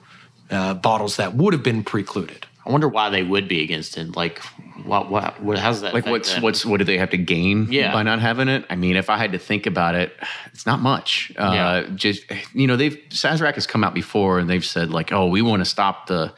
Speaker 1: uh, bottles that would have been precluded.
Speaker 2: I wonder why they would be against it. Like, what? What? what how's that?
Speaker 3: like what's
Speaker 2: them?
Speaker 3: what's what do they have to gain
Speaker 2: Yeah.
Speaker 3: by not having it? I mean, if I had to think about it, it's not much. Uh,
Speaker 2: Yeah.
Speaker 3: Just you know, they've Sazerac has come out before and they've said like, oh, we want to stop the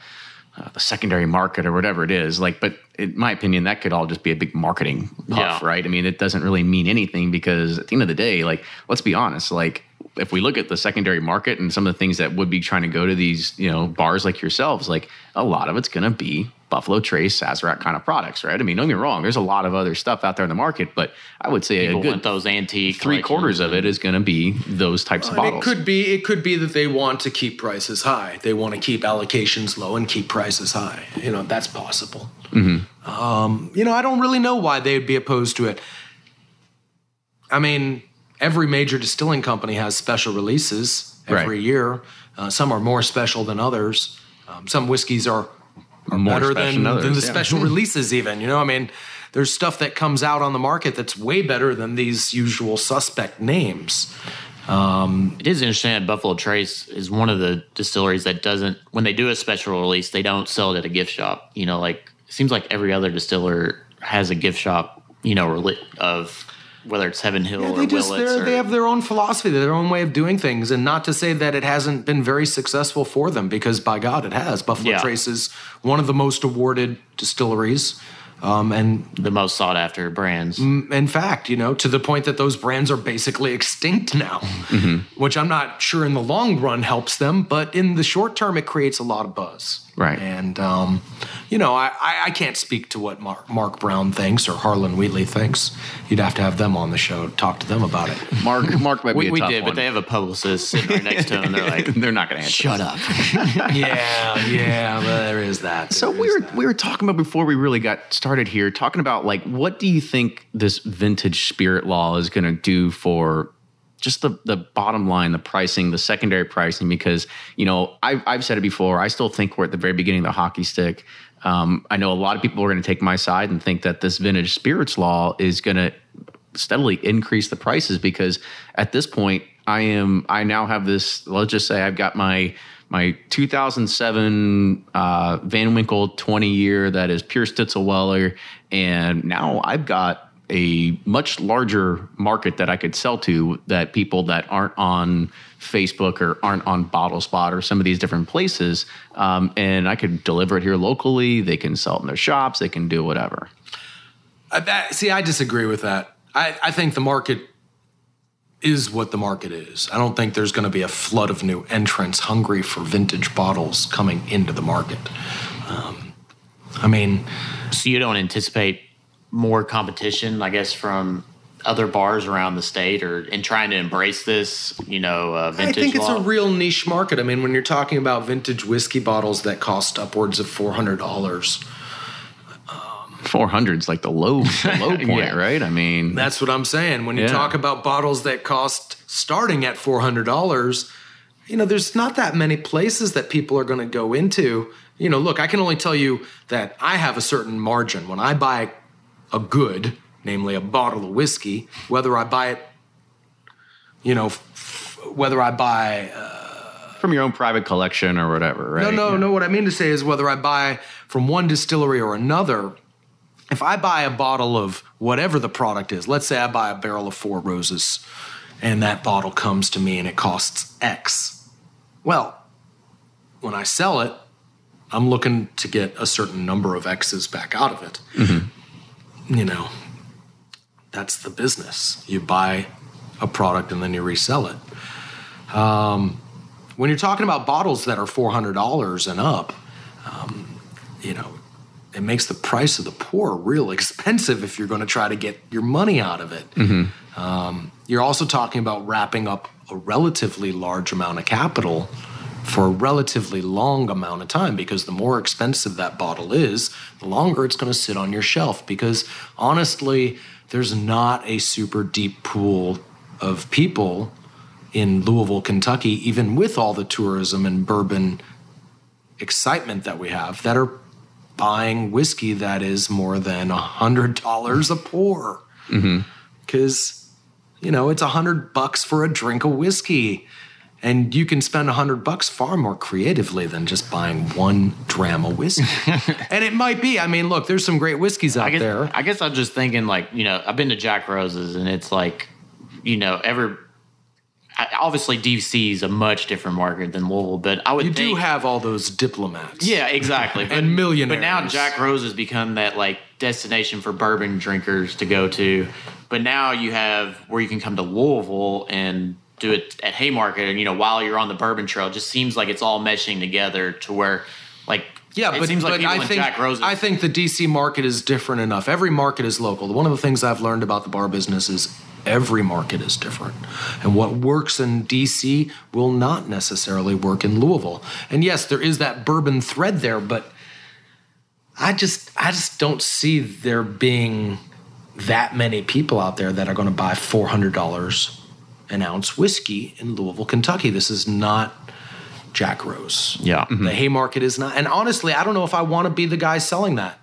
Speaker 3: uh, the secondary market or whatever it is. Like, but in my opinion, that could all just be a big marketing puff,
Speaker 2: Yeah.
Speaker 3: right? I mean, it doesn't really mean anything because at the end of the day, like, let's be honest, like. If we look at the secondary market and some of the things that would be trying to go to these, you know, bars like yourselves, like a lot of it's going to be Buffalo Trace, Sazerac kind of products, right? I mean, don't get me wrong. There's a lot of other stuff out there in the market, but I would say
Speaker 2: People
Speaker 3: a good
Speaker 2: those antique
Speaker 3: three quarters of it is going to be those types of bottles.
Speaker 1: it could be it could be that they want to keep prices high. They want to keep allocations low and keep prices high. You know, that's possible. Um, you know, I don't really know why they'd be opposed to it. I mean, every major distilling company has special releases every
Speaker 3: Right.
Speaker 1: year. Uh, some are more special than others. Um, some whiskeys are, are
Speaker 3: More
Speaker 1: better than,
Speaker 3: than others,
Speaker 1: than the
Speaker 3: yeah.
Speaker 1: special releases, even. You know, I mean, there's stuff that comes out on the market that's way better than these usual suspect names.
Speaker 2: um, It is interesting that Buffalo Trace is one of the distilleries that doesn't, when they do a special release, they don't sell it at a gift shop. You know, like it seems like every other distiller has a gift shop. You know, reli- of whether it's Heaven Hill
Speaker 1: Yeah,
Speaker 2: or
Speaker 1: they just
Speaker 2: Willett's.
Speaker 1: they're-
Speaker 2: Or,
Speaker 1: they have their own philosophy, their own way of doing things, and not to say that it hasn't been very successful for them, because by God, it has. Buffalo
Speaker 2: Yeah.
Speaker 1: Trace is one of the most awarded distilleries, um, and
Speaker 2: the most sought after brands.
Speaker 1: in fact, you know, to the point that those brands are basically extinct now, which I'm not sure in the long run helps them, but in the short term, it creates a lot of buzz.
Speaker 3: Right.
Speaker 1: And, um, you know, I, I, I can't speak to what Mark, Mark Brown thinks or Harlan Wheatley thinks. You'd have to have them on the show to talk to them about it.
Speaker 3: Mark Mark might
Speaker 2: We,
Speaker 3: be a
Speaker 2: we
Speaker 3: tough
Speaker 2: did,
Speaker 3: one.
Speaker 2: but they have a publicist sitting right next to them. They're like,
Speaker 3: they're not going to answer.
Speaker 2: "Shut up."
Speaker 1: yeah, yeah, well, there is that.
Speaker 3: So
Speaker 1: There
Speaker 3: we were
Speaker 1: that.
Speaker 3: we were talking about before we really got started here, talking about like what do you think this vintage spirit law is going to do for just the the bottom line, the pricing, the secondary pricing? Because you know I've I've said it before. I still think we're at the very beginning of the hockey stick. Um, I know a lot of people are going to take my side and think that this vintage spirits law is going to steadily increase the prices because at this point I am I now have this let's just say I've got my my 2007 uh, Van Winkle 20 year that is pure Stitzelweller and now I've got a much larger market that I could sell to that people that aren't on Facebook or aren't on Bottle Spot or some of these different places um, and I could deliver it here locally they can sell it in their shops they can do whatever
Speaker 1: Uh, that, see, I disagree with that. I, I think the market is what the market is. I don't think there's going to be a flood of new entrants hungry for vintage bottles coming into the market. Um, I mean,
Speaker 2: so you don't anticipate more competition, I guess, from other bars around the state, or in trying to embrace this, you know, uh,
Speaker 1: I
Speaker 2: vintage
Speaker 1: think it's
Speaker 2: law?
Speaker 1: a real niche market. I mean, when you're talking about vintage whiskey bottles that cost upwards of four hundred dollars,
Speaker 3: 400 is like the low the low point
Speaker 2: Yeah.
Speaker 3: right I mean
Speaker 1: that's what I'm saying. When you
Speaker 3: Yeah.
Speaker 1: talk about bottles that cost starting at four hundred dollars, you know, there's not that many places that people are going to go into. You know, look, I can only tell you that I have a certain margin when I buy a good, namely a bottle of whiskey, whether I buy it, you know, f- whether I buy uh,
Speaker 3: from your own private collection or whatever, right?
Speaker 1: No, no,
Speaker 3: Yeah.
Speaker 1: no. What I mean to say is whether I buy from one distillery or another, if I buy a bottle of whatever the product is, let's say I buy a barrel of Four Roses and that bottle comes to me and it costs X. Well, when I sell it, I'm looking to get a certain number of X's back out of it. Mm-hmm. You know, that's the business. You buy a product and then you resell it Um, when you're talking about bottles that are $400 and up, um, you know, it makes the price of the pour real expensive if you're going to try to get your money out of it. Um, you're also talking about wrapping up a relatively large amount of capital for a relatively long amount of time because the more expensive that bottle is, the longer it's going to sit on your shelf. Because honestly, there's not a super deep pool of people in Louisville, Kentucky, even with all the tourism and bourbon excitement that we have, that are buying whiskey that is more than a hundred dollars a pour. Mm-hmm. Because you know it's a hundred bucks for a drink of whiskey, and you can spend a hundred bucks far more creatively than just buying one dram of whiskey. and it might be. I mean, look, there's some great whiskeys out
Speaker 2: I guess,
Speaker 1: there.
Speaker 2: I guess I'm just thinking like you know I've been to Jack Rose's and it's like you know ever obviously DC is a much different market than Louisville, but I would
Speaker 1: You do have all those diplomats.
Speaker 2: yeah exactly but,
Speaker 1: And millionaires.
Speaker 2: But now Jack Rose has become that like destination for bourbon drinkers to go to. But now you have where you can come to Louisville and do it at Haymarket, and you know while you're on the bourbon trail, just seems like it's all meshing together to where like
Speaker 1: Yeah,
Speaker 2: it
Speaker 1: but,
Speaker 2: seems like
Speaker 1: but I think I think the DC market is different enough. Every market is local. One of the things I've learned about the bar business is every market is different, and what works in DC will not necessarily work in Louisville. And yes, there is that bourbon thread there, but I just I just don't see there being that many people out there that are going to buy four hundred dollars an ounce whiskey in Louisville, Kentucky. This is not Jack Rose.
Speaker 2: yeah
Speaker 1: The Haymarket is not. And honestly, I don't know if I want to be the guy selling that.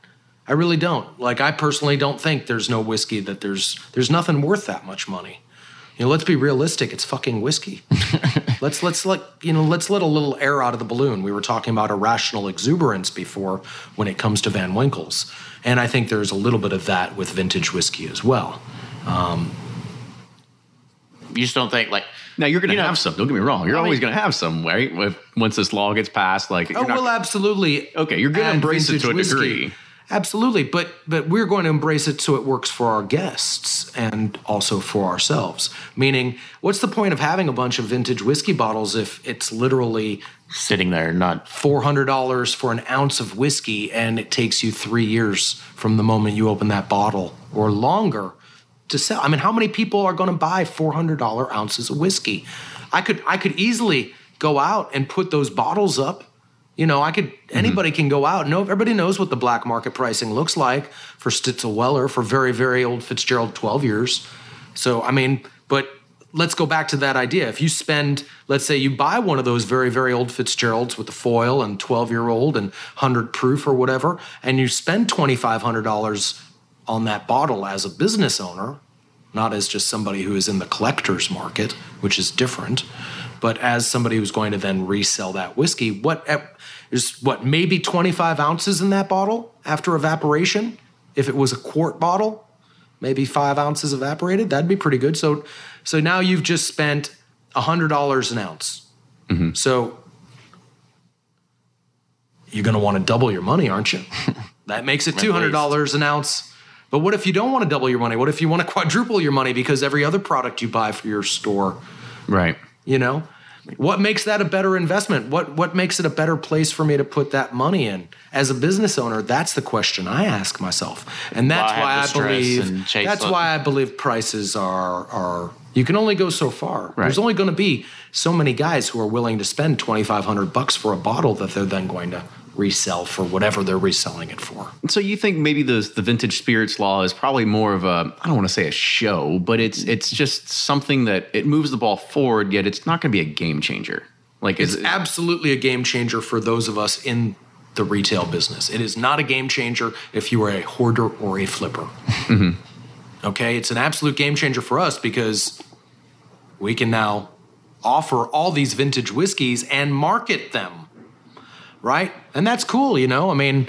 Speaker 1: I really don't. Like I personally don't think there's no whiskey that there's there's nothing worth that much money. You know, let's be realistic. It's fucking whiskey. let's let's like you know let's let a little air out of the balloon. We were talking about irrational exuberance before when it comes to Van Winkles, and I think there's a little bit of that with vintage whiskey as well. Um,
Speaker 2: You just don't think like
Speaker 3: Now you're going to
Speaker 2: You know-
Speaker 3: have some. Don't get me wrong. You're
Speaker 2: I
Speaker 3: always
Speaker 2: mean-
Speaker 3: going to have some, right? If, once this law gets passed, like
Speaker 1: Oh
Speaker 3: not-
Speaker 1: well, absolutely.
Speaker 3: Okay, you're gonna embrace it
Speaker 1: vintage
Speaker 3: to a degree.
Speaker 1: Absolutely, but but we're going to embrace it so it works for our guests and also for ourselves. Meaning, what's the point of having a bunch of vintage whiskey bottles if it's literally
Speaker 2: sitting there, not
Speaker 1: four hundred dollars for an ounce of whiskey and it takes you three years from the moment you open that bottle or longer to sell? I mean, how many people are going to buy four hundred dollar ounces of whiskey? I could I could easily go out and put those bottles up. You know, I could mm-hmm. anybody can go out. No, everybody knows what the black market pricing looks like for Stitzel Weller for very very old Fitzgerald twelve years. So I mean, but let's go back to that idea. If you spend, let's say you buy one of those very, very old Fitzgeralds with the foil and 12 year old and 100 proof or whatever, and you spend $2,500 on that bottle as a business owner, not as just somebody who is in the collector's market, which is different, but as somebody who's going to then resell that whiskey, what there's what maybe 25 ounces in that bottle after evaporation? If it was a quart bottle, maybe five ounces evaporated. That'd be pretty good. So, so now you've just spent hundred dollars an ounce. So you're going to want to double your money, aren't you? that makes it two hundred dollars an ounce. But what if you don't want to double your money? What if you want to quadruple your money because every other product you buy for your store,
Speaker 3: right.
Speaker 1: you know, what makes that a better investment? What what makes it a better place for me to put that money in? As a business owner, that's the question I ask myself, and that's
Speaker 2: Why
Speaker 1: I believe that's why I believe prices are are you can only go so far.
Speaker 3: Right.
Speaker 1: There's only going to be so many guys who are willing to spend twenty five hundred bucks for a bottle that they're then going to resell for whatever they're reselling it for.
Speaker 3: So you think maybe the the vintage spirits law is probably more of a I don't want to say a show, but it's it's just something that it moves the ball forward, yet it's not going to be a game changer. Like
Speaker 1: It's
Speaker 3: is,
Speaker 1: absolutely a game changer for those of us in the retail business. It is not a game changer if you are a hoarder or a flipper. Mm-hmm. Okay, it's an absolute game changer for us because we can now offer all these vintage whiskeys and market them, right? And that's cool, you know. I mean,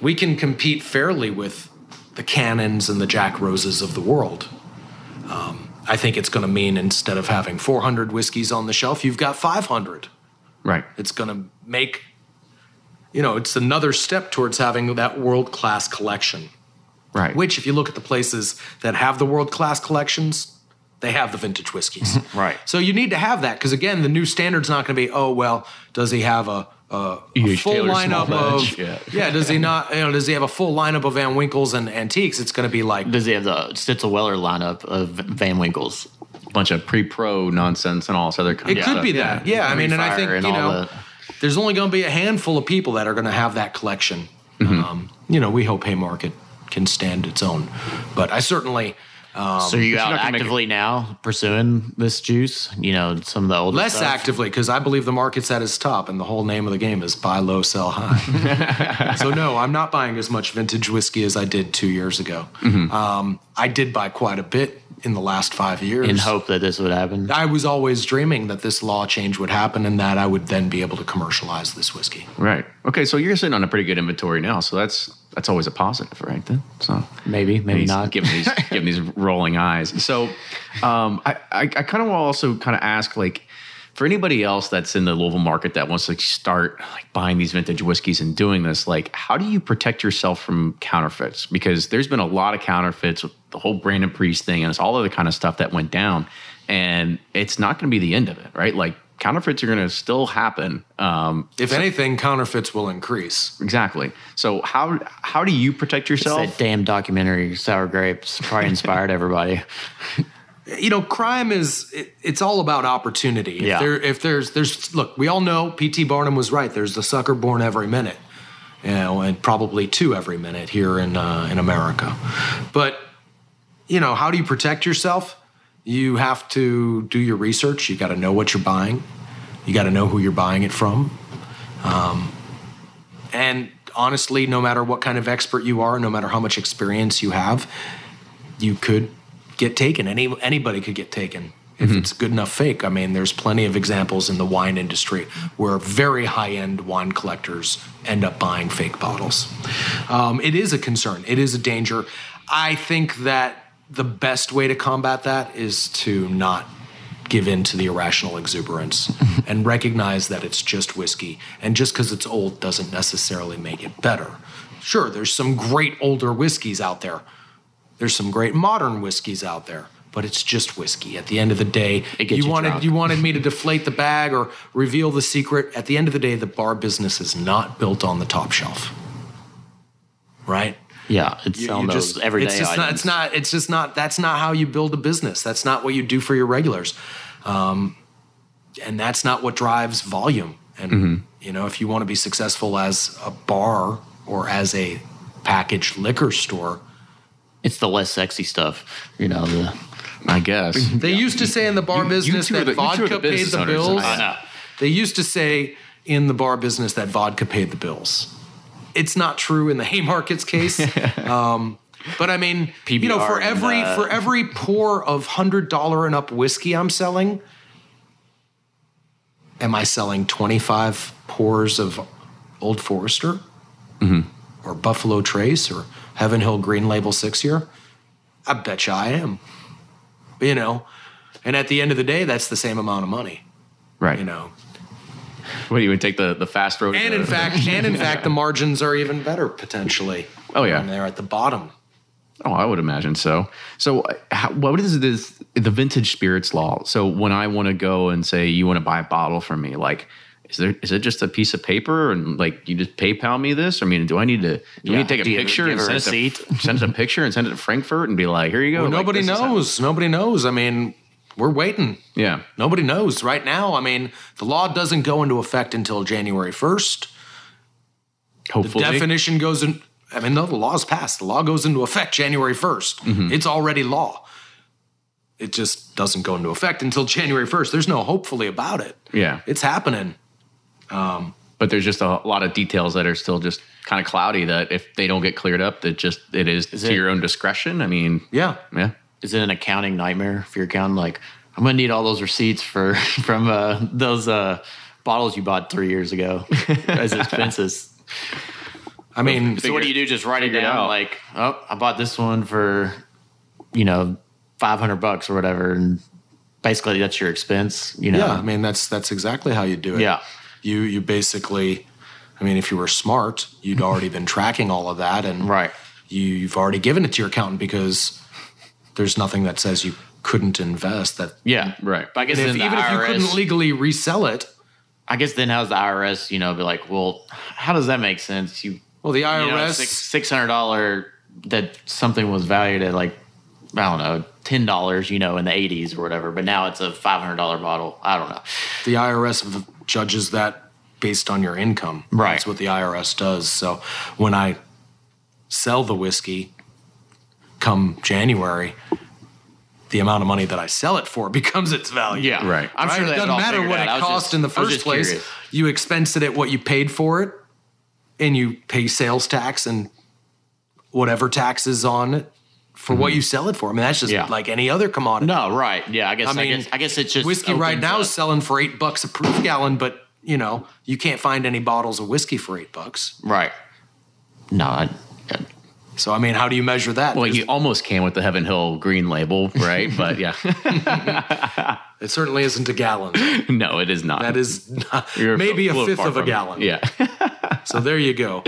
Speaker 1: we can compete fairly with the Canons and the Jack Roses of the world. Um, I think it's going to mean instead of having 400 whiskeys on the shelf, you've got 500
Speaker 3: right.
Speaker 1: it's going to make you know it's another step towards having that world class collection
Speaker 3: Right.
Speaker 1: which if you look at the places that have the world class collections they have the vintage whiskeys
Speaker 2: Right.
Speaker 1: so you need to have that because again the new standard's not going to be oh well does he have a a, a
Speaker 3: E.H.
Speaker 1: full
Speaker 3: Taylor
Speaker 1: lineup of
Speaker 3: yeah.
Speaker 1: yeah does he not you know does he have a full lineup of Van Winkles and antiques it's going to be like
Speaker 2: does he have the Stitzel Weller lineup of Van Winkles?
Speaker 3: A bunch of pre-pro nonsense and all this other kind
Speaker 1: It
Speaker 3: of
Speaker 1: could
Speaker 3: stuff.
Speaker 1: be that. Yeah, I mean, and I think
Speaker 2: and
Speaker 1: you know,
Speaker 2: the-
Speaker 1: there's only going to be a handful of people that are going to have that collection.
Speaker 2: Mm-hmm.
Speaker 1: Um, you know, we hope Haymarket can stand its own, but I certainly
Speaker 2: so are you out
Speaker 3: not it-
Speaker 2: actively now pursuing this juice? You know, some of the older
Speaker 1: less
Speaker 2: stuff?
Speaker 1: actively because I believe the market's at its top, and the whole name of the game is buy low, sell high. so no, I'm not buying as much vintage whiskey as I did two years ago.
Speaker 2: Mm-hmm.
Speaker 1: Um, I did buy quite a bit in the last five years.
Speaker 2: in hope that this would happen.
Speaker 1: I was always dreaming that this law change would happen and that I would then be able to commercialize this whiskey.
Speaker 3: Right. Okay. So you're sitting on a pretty good inventory now. So that's that's always a positive, right? Then. So
Speaker 2: Maybe, maybe
Speaker 3: He's
Speaker 2: not.
Speaker 3: Giving these giving these rolling eyes. So, um, I I, I kind of want to also kind of ask like. For anybody else that's in the Louisville market that wants to start like buying these vintage whiskeys and doing this, like how do you protect yourself from counterfeits? Because there's been a lot of counterfeits with the whole Brandon Priest thing and it's all other kind of stuff that went down, and it's not going to be the end of it, right? Like counterfeits are going to still happen. Um,
Speaker 1: If anything, counterfeits will increase.
Speaker 3: exactly. So how how do you protect
Speaker 2: It's
Speaker 3: yourself?
Speaker 2: that damn documentary, Sour Grapes, probably inspired everybody.
Speaker 1: You know, crime is it, it's all about opportunity. If
Speaker 2: Yeah.
Speaker 1: there if there's there's look, we all know PT Barnum was right. There's the sucker born every minute. You know, and probably two every minute here in uh, in America. But you know, how do you protect yourself? You have to do your research. You got to know what you're buying. You got to know who you're buying it from. Um, and honestly, no matter what kind of expert you are, no matter how much experience you have, you could get taken. Any anybody could get taken if it's good enough fake. I mean, there's plenty of examples in the wine industry where very high end wine collectors end up buying fake bottles. Um, it is a concern. It is a danger. I think that the best way to combat that is to not give in to the irrational exuberance and recognize that it's just whiskey. And just because it's old doesn't necessarily make it better. Sure, there's some great older whiskeys out there. There's some great modern whiskeys out there, but it's just whiskey. At the end of the day, you
Speaker 2: you
Speaker 1: wanted
Speaker 2: drunk.
Speaker 1: you wanted me to deflate the bag or reveal the secret. At the end of the day, the bar business is not built on the top shelf. Right?
Speaker 2: Yeah, it's
Speaker 1: You-
Speaker 2: selling
Speaker 1: you
Speaker 2: those everyday
Speaker 1: it's just
Speaker 2: items.
Speaker 1: Not, it's not. It's just not. That's not how you build a business. That's not what you do for your regulars, um, and that's not what drives volume. And
Speaker 2: Mm-hmm.
Speaker 1: you know, if you want to be successful as a bar or as a packaged liquor store,
Speaker 2: It's the less sexy stuff, you know. The
Speaker 3: I guess.
Speaker 1: they used to say in the bar
Speaker 3: You- you
Speaker 1: business
Speaker 3: two
Speaker 1: that
Speaker 3: the- you two the
Speaker 1: vodka paid the bills. They used to say in the bar business that vodka paid the bills. It's not true in the Haymarket's case. um, but I mean, you know, for every
Speaker 2: uh,
Speaker 1: for every pour of hundred dollar and up whiskey I'm selling, am I selling twenty five pours of Old Forester or Buffalo Trace or Heaven Hill Green Label six year? I bet you I am. You know, and at the end of the day, that's the same amount of money.
Speaker 3: Right.
Speaker 1: You know,
Speaker 3: What do you would take the the fast road?
Speaker 1: and
Speaker 3: to-
Speaker 1: in fact, and in fact, the margins are even better potentially.
Speaker 3: Oh, yeah.
Speaker 1: when they're at the bottom.
Speaker 3: Oh, I would imagine so. So, uh, how, what is this the vintage spirits law? So, when I want to go and say you want to buy a bottle from me, like, is there is it just a piece of paper and like you just PayPal me this? I mean, do I need to do I
Speaker 2: Yeah.
Speaker 3: need to take a
Speaker 2: Do
Speaker 3: picture
Speaker 2: give
Speaker 3: and
Speaker 2: a
Speaker 3: send it, to, send it a picture and send it to Frankfort and be like, here you go.
Speaker 1: Well,
Speaker 3: like,
Speaker 1: nobody
Speaker 3: this is how-
Speaker 1: knows. Nobody knows. I mean, we're waiting.
Speaker 3: yeah.
Speaker 1: Nobody knows right now. I mean, the law doesn't go into effect until January first.
Speaker 3: Hopefully.
Speaker 1: The definition goes in. I mean, no, the law's passed. The law goes into effect January 1st.
Speaker 3: Mm-hmm.
Speaker 1: It's already law. It just doesn't go into effect until January 1st. There's no hopefully about it.
Speaker 3: Yeah.
Speaker 1: It's happening.
Speaker 3: but there's just a lot of details that are still just kind of cloudy that if they don't get cleared up, that just it is, to
Speaker 2: it-
Speaker 3: your own discretion. I mean,
Speaker 1: Yeah.
Speaker 3: yeah.
Speaker 2: Is it an accounting nightmare if you're accounting like I'm gonna need all those receipts for from uh, those uh, bottles you bought three years ago as expenses.
Speaker 1: I mean,
Speaker 2: so what do you do? Just write it
Speaker 3: figure it
Speaker 2: down
Speaker 3: out.
Speaker 2: like, oh, I bought this one for, you know, five hundred bucks or whatever, and basically that's your expense. You know,
Speaker 1: Yeah, I mean that's that's exactly how you do it.
Speaker 2: Yeah.
Speaker 1: You you basically I mean if you were smart, you'd already been tracking all of that and
Speaker 2: right.
Speaker 1: you, you've already given it to your accountant because there's nothing that says you couldn't invest that
Speaker 2: Yeah,
Speaker 3: Right.
Speaker 2: But I guess
Speaker 1: if,
Speaker 2: then the
Speaker 1: even if you couldn't legally resell it,
Speaker 2: I guess then how's the IRS? You know, be like, well, how does that make sense? You,
Speaker 1: well the
Speaker 2: you
Speaker 1: IRS
Speaker 2: know, six six hundred dollar that something was valued at like I don't know ten dollars, you know, in the eighties or whatever, but now it's a five hundred dollar bottle. I don't know.
Speaker 1: the IRS judges that based on your income.
Speaker 2: Right.
Speaker 1: That's what the IRS does. So when I sell the whiskey come January, the amount of money that I sell it for becomes its value.
Speaker 2: Yeah,
Speaker 3: Right.
Speaker 2: I'm
Speaker 1: Right?
Speaker 2: sure
Speaker 1: it
Speaker 2: that
Speaker 1: doesn't matter what it cost in the first place.
Speaker 2: Curious.
Speaker 1: You expense it at what you paid for it, and you pay sales tax and whatever taxes on it for what mm-hmm. you sell it for. I mean, that's just
Speaker 2: Yeah.
Speaker 1: like any other commodity.
Speaker 2: No, right? Yeah, I guess. I,
Speaker 1: I mean,
Speaker 2: guess. I guess it's just
Speaker 1: whiskey right now
Speaker 2: up-
Speaker 1: is selling for eight bucks a proof gallon, but you know you can't find any bottles of whiskey for eight bucks.
Speaker 2: right. No, I,
Speaker 1: So I mean, how do you measure that?
Speaker 3: Well, you almost came with the Heaven Hill green label, right? but yeah,
Speaker 1: it certainly isn't a gallon.
Speaker 3: no, it is not.
Speaker 1: That is not, maybe a
Speaker 3: little
Speaker 1: fifth of a
Speaker 3: from it.
Speaker 1: gallon.
Speaker 3: Yeah.
Speaker 1: So there you go.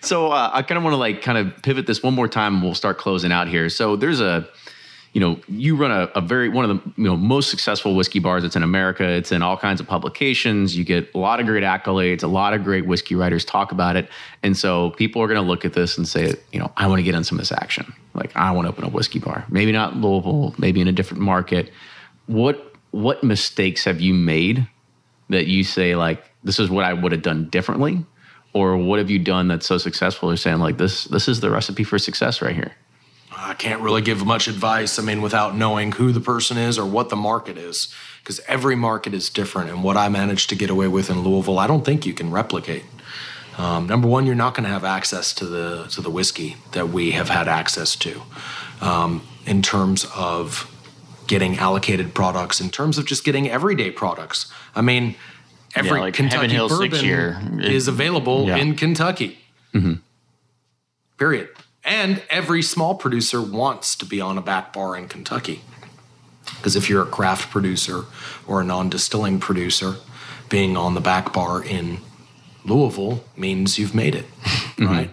Speaker 3: So uh, I kind of want to like kind of pivot this one more time. and We'll start closing out here. So there's a, you know, you run a, a very one of the you know most successful whiskey bars. It's in America. It's in all kinds of publications. You get a lot of great accolades. A lot of great whiskey writers talk about it. And so people are going to look at this and say, you know, I want to get in some of this action. Like I want to open a whiskey bar. Maybe not Louisville. Maybe in a different market. What what mistakes have you made that you say like this is what I would have done differently? Or what have you done that's so successful? You're saying like this this is the recipe for success right here.
Speaker 1: I can't really give much advice. I mean, without knowing who the person is or what the market is, because every market is different. And what I managed to get away with in Louisville, I don't think you can replicate. Um, number one, you're not going to have access to the to the whiskey that we have had access to, um, in terms of getting allocated products, in terms of just getting everyday products. I mean, every
Speaker 2: like
Speaker 1: Kentucky bourbon
Speaker 2: six year.
Speaker 1: is available
Speaker 2: Yeah.
Speaker 1: in Kentucky. Period. And every small producer wants to be on a back bar in Kentucky. Because if you're a craft producer or a non distilling producer, being on the back bar in Louisville means you've made it, right?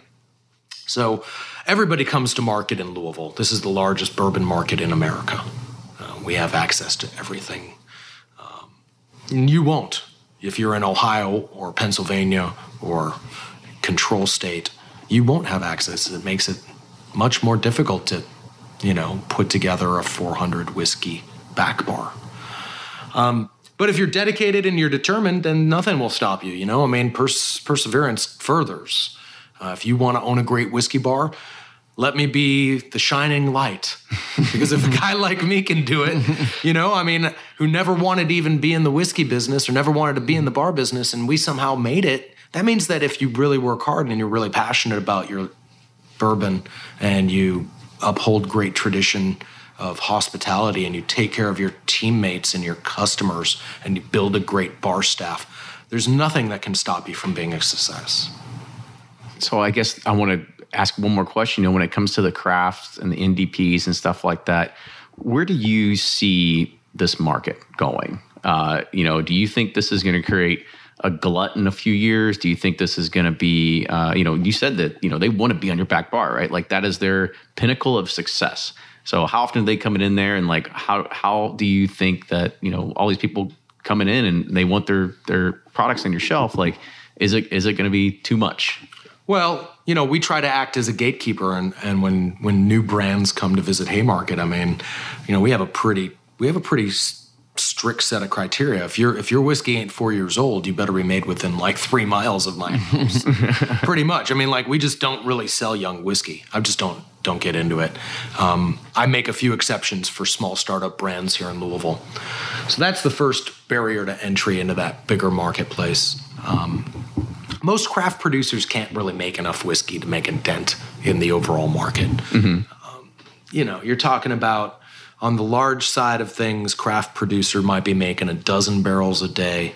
Speaker 1: So everybody comes to market in Louisville. This is the largest bourbon market in America. Uh, we have access to everything. Um, you won't if you're in Ohio or Pennsylvania or control state. You won't have access. It makes it much more difficult to, you know, put together a 400 whiskey back bar. Um, but if you're dedicated and you're determined, then nothing will stop you. You know, I mean, pers- perseverance furthers. Uh, if you want to own a great whiskey bar, let me be the shining light. because if a guy like me can do it, you know, I mean, who never wanted to even be in the whiskey business or never wanted to be in the bar business, and we somehow made it, that means that if you really work hard and you're really passionate about your bourbon and you uphold great tradition of hospitality and you take care of your teammates and your customers and you build a great bar staff, there's nothing that can stop you from being a success.
Speaker 4: So I guess I want to ask one more question. You know, when it comes to the crafts and the NDPs and stuff like that, where do you see this market going? Uh, you know, do you think this is going to create a glut in a few years? Do you think this is going to be, uh, you know, you said that, you know, they want to be on your back bar, right? Like that is their pinnacle of success. So how often are they coming in there and like, how, how do you think that, you know, all these people coming in and they want their, their products on your shelf? Like, is it, is it going to be too much?
Speaker 1: Well, you know, we try to act as a gatekeeper, and, and when when new brands come to visit Haymarket, I mean, you know, we have a pretty we have a pretty strict set of criteria. If your if your whiskey ain't four years old, you better be made within like three miles of my house. Pretty much. I mean, like we just don't really sell young whiskey. I just don't don't get into it. Um, I make a few exceptions for small startup brands here in Louisville. So that's the first barrier to entry into that bigger marketplace. Um, most craft producers can't really make enough whiskey to make a dent in the overall market. Mm-hmm. Um, you know, you're talking about on the large side of things, craft producer might be making a dozen barrels a day.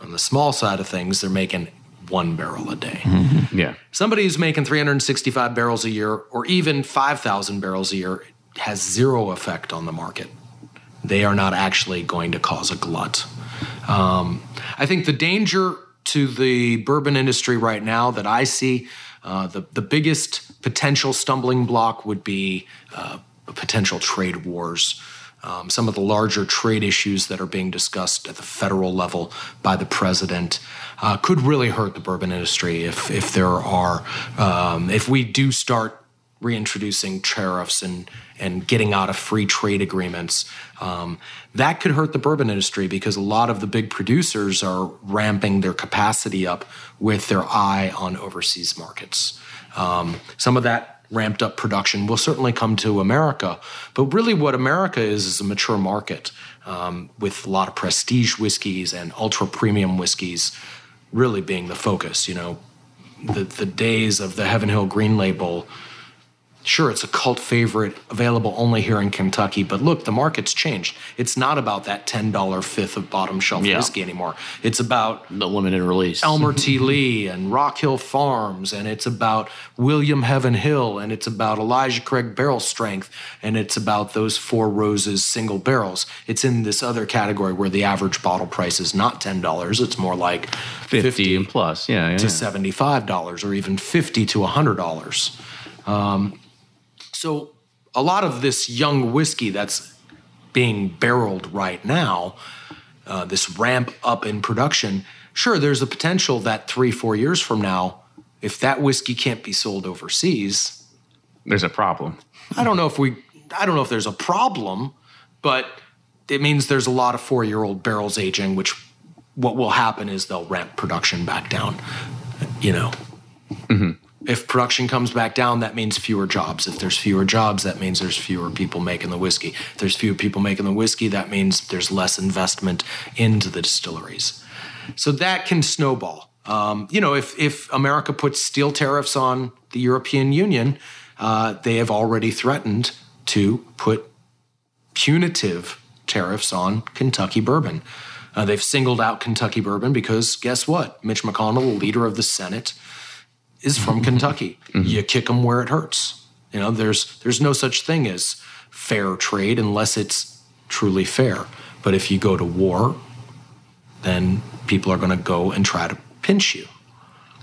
Speaker 1: On the small side of things, they're making one barrel a day.
Speaker 4: Mm-hmm. Yeah.
Speaker 1: Somebody who's making 365 barrels a year or even 5,000 barrels a year has zero effect on the market. They are not actually going to cause a glut. Um, I think the danger to the bourbon industry right now that I see, uh, the, the biggest potential stumbling block would be uh, potential trade wars. Um, some of the larger trade issues that are being discussed at the federal level by the president uh, could really hurt the bourbon industry if if there are um, if we do start reintroducing tariffs and and getting out of free trade agreements um, that could hurt the bourbon industry because a lot of the big producers are ramping their capacity up with their eye on overseas markets um, some of that ramped up production will certainly come to America. But really, what America is is a mature market um, with a lot of prestige whiskeys and ultra premium whiskeys really being the focus. You know, the, the days of the Heaven Hill Green Label Sure, it's a cult favorite available only here in Kentucky, but look, the market's changed. It's not about that $10 fifth of bottom shelf yeah. whiskey anymore. It's about
Speaker 2: the limited release.
Speaker 1: Elmer T. Lee and Rock Hill Farms, and it's about William Heavenhill, and it's about Elijah Craig barrel strength, and it's about those Four Roses single barrels. It's in this other category where the average bottle price is not $10, it's more like
Speaker 4: 50, 50 and plus, yeah, yeah.
Speaker 1: To $75 or even 50 to $100. Um, so a lot of this young whiskey that's being barreled right now, uh, this ramp up in production, sure, there's a potential that three, four years from now, if that whiskey can't be sold overseas,
Speaker 4: there's a problem.
Speaker 1: I don't know if we, I don't know if there's a problem, but it means there's a lot of four year old barrels aging, which what will happen is they'll ramp production back down, you know. Mm-hmm if production comes back down, that means fewer jobs. If there's fewer jobs, that means there's fewer people making the whiskey. If there's fewer people making the whiskey, that means there's less investment into the distilleries. So that can snowball. Um, you know, if if America puts steel tariffs on the European Union, uh, they have already threatened to put punitive tariffs on Kentucky bourbon. Uh, they've singled out Kentucky bourbon because guess what? Mitch McConnell, the leader of the Senate, is from Kentucky. You kick them where it hurts. You know, there's there's no such thing as fair trade unless it's truly fair. But if you go to war, then people are going to go and try to pinch you.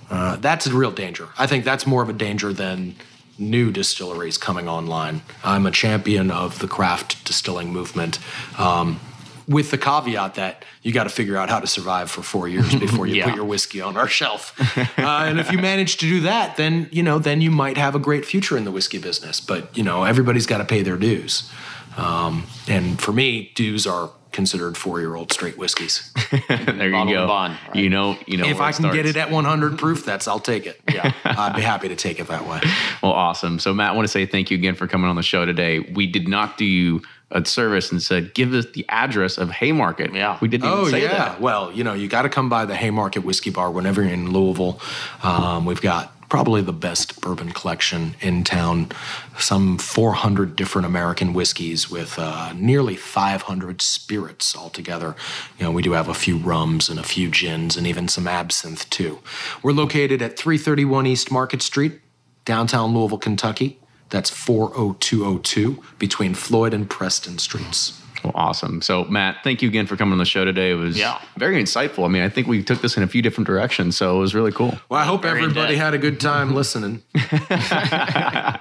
Speaker 1: Uh, that's a real danger. I think that's more of a danger than new distilleries coming online. I'm a champion of the craft distilling movement. Um, with the caveat that you got to figure out how to survive for four years before you
Speaker 2: Yeah.
Speaker 1: put your whiskey on our shelf. uh, and if you manage to do that, then you know then you might have a great future in the whiskey business. But you know everybody's got to pay their dues. Um, and for me, dues are considered four-year-old straight whiskeys.
Speaker 3: there you go.
Speaker 2: bond, right?
Speaker 3: You know, you know.
Speaker 1: if I can get it at 100 proof, that's I'll take it.
Speaker 2: Yeah.
Speaker 1: I'd be happy to take it that way.
Speaker 3: Well, awesome. So, Matt, I want to say thank you again for coming on the show today. We did not do you a service and said, give us the address of Haymarket.
Speaker 2: Yeah.
Speaker 3: We didn't even
Speaker 1: Oh
Speaker 3: say
Speaker 1: yeah.
Speaker 3: that.
Speaker 1: Well, you know, you got to come by the Haymarket Whiskey Bar whenever you're in Louisville. Um, we've got probably the best bourbon collection in town. Some 400 different American whiskeys with uh, nearly 500 spirits altogether. You know, we do have a few rums and a few gins and even some absinthe too. We're located at 331 East Market Street, downtown Louisville, Kentucky. That's 40202 between Floyd and Preston Streets.
Speaker 3: Well, awesome. So, Matt, thank you again for coming on the show today. It was
Speaker 2: Yeah.
Speaker 3: very insightful. I mean, I think we took this in a few different directions, so it was really cool.
Speaker 1: Well, I hope
Speaker 2: Very
Speaker 1: everybody
Speaker 2: in-depth.
Speaker 1: had a good time listening.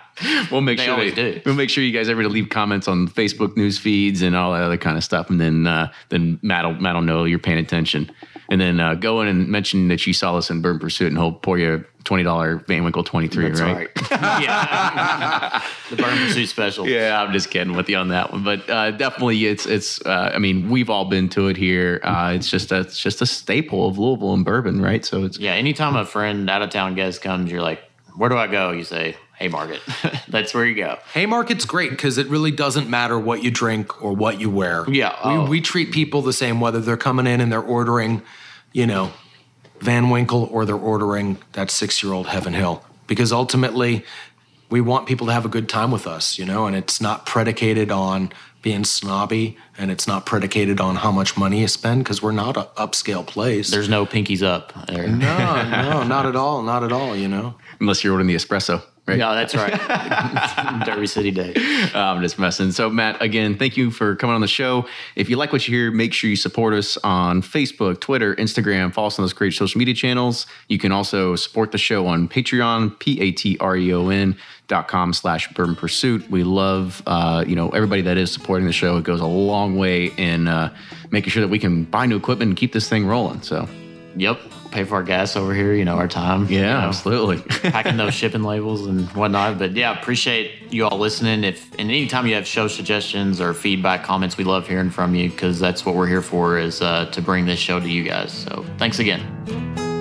Speaker 3: We'll make
Speaker 2: They
Speaker 3: sure
Speaker 2: always
Speaker 3: they-
Speaker 2: do.
Speaker 3: We'll make sure you guys ever to leave comments on Facebook news feeds and all that other kind of stuff, and then uh, then Matt will, Matt will know you're paying attention. And then uh, go in and mention that you saw us in Bourbon Pursuit, and he'll pour you a twenty dollar Van Winkle twenty three.
Speaker 2: That's
Speaker 3: right?
Speaker 2: right. yeah. the Bourbon Pursuit special.
Speaker 3: Yeah, I'm just kidding with you on that one, but uh, definitely it's it's. Uh, I mean, we've all been to it here. Uh, it's just a it's just a staple of Louisville and bourbon, right? So it's
Speaker 2: Yeah. Anytime a friend, out of town guest comes, you're like, where do I go? You say, hey, Market. That's where you go.
Speaker 1: Haymarket's great because it really doesn't matter what you drink or what you wear.
Speaker 2: Yeah, oh.
Speaker 1: We, we treat people the same whether they're coming in and they're ordering, you know, Van Winkle or they're ordering that six year old Heaven Hill. Because ultimately, we want people to have a good time with us, you know, and it's not predicated on being snobby and it's not predicated on how much money you spend because we're not an upscale place.
Speaker 2: There's no pinkies up. There.
Speaker 1: no, no, not at all. Not at all, you know.
Speaker 3: unless you're ordering the espresso, right?
Speaker 2: No, that's right. Derby City Day.
Speaker 3: I'm just messing. So, Matt, again, thank you for coming on the show. If you like what you hear, make sure you support us on Facebook, Twitter, Instagram, follow us on those great social media channels. You can also support the show on Patreon, P A T R E O N dot com slash bourbon pursuit. We love, uh, you know, everybody that is supporting the show. It goes a long way in uh, making sure that we can buy new equipment and keep this thing rolling. So,
Speaker 2: Yep. Pay for our gas over here, you know, our time.
Speaker 3: yeah,
Speaker 2: you know,
Speaker 3: absolutely.
Speaker 2: packing those shipping labels and whatnot. But yeah, appreciate you all listening. If and anytime you have show suggestions or feedback, comments, we love hearing from you because that's what we're here for is uh, to bring this show to you guys. So thanks again.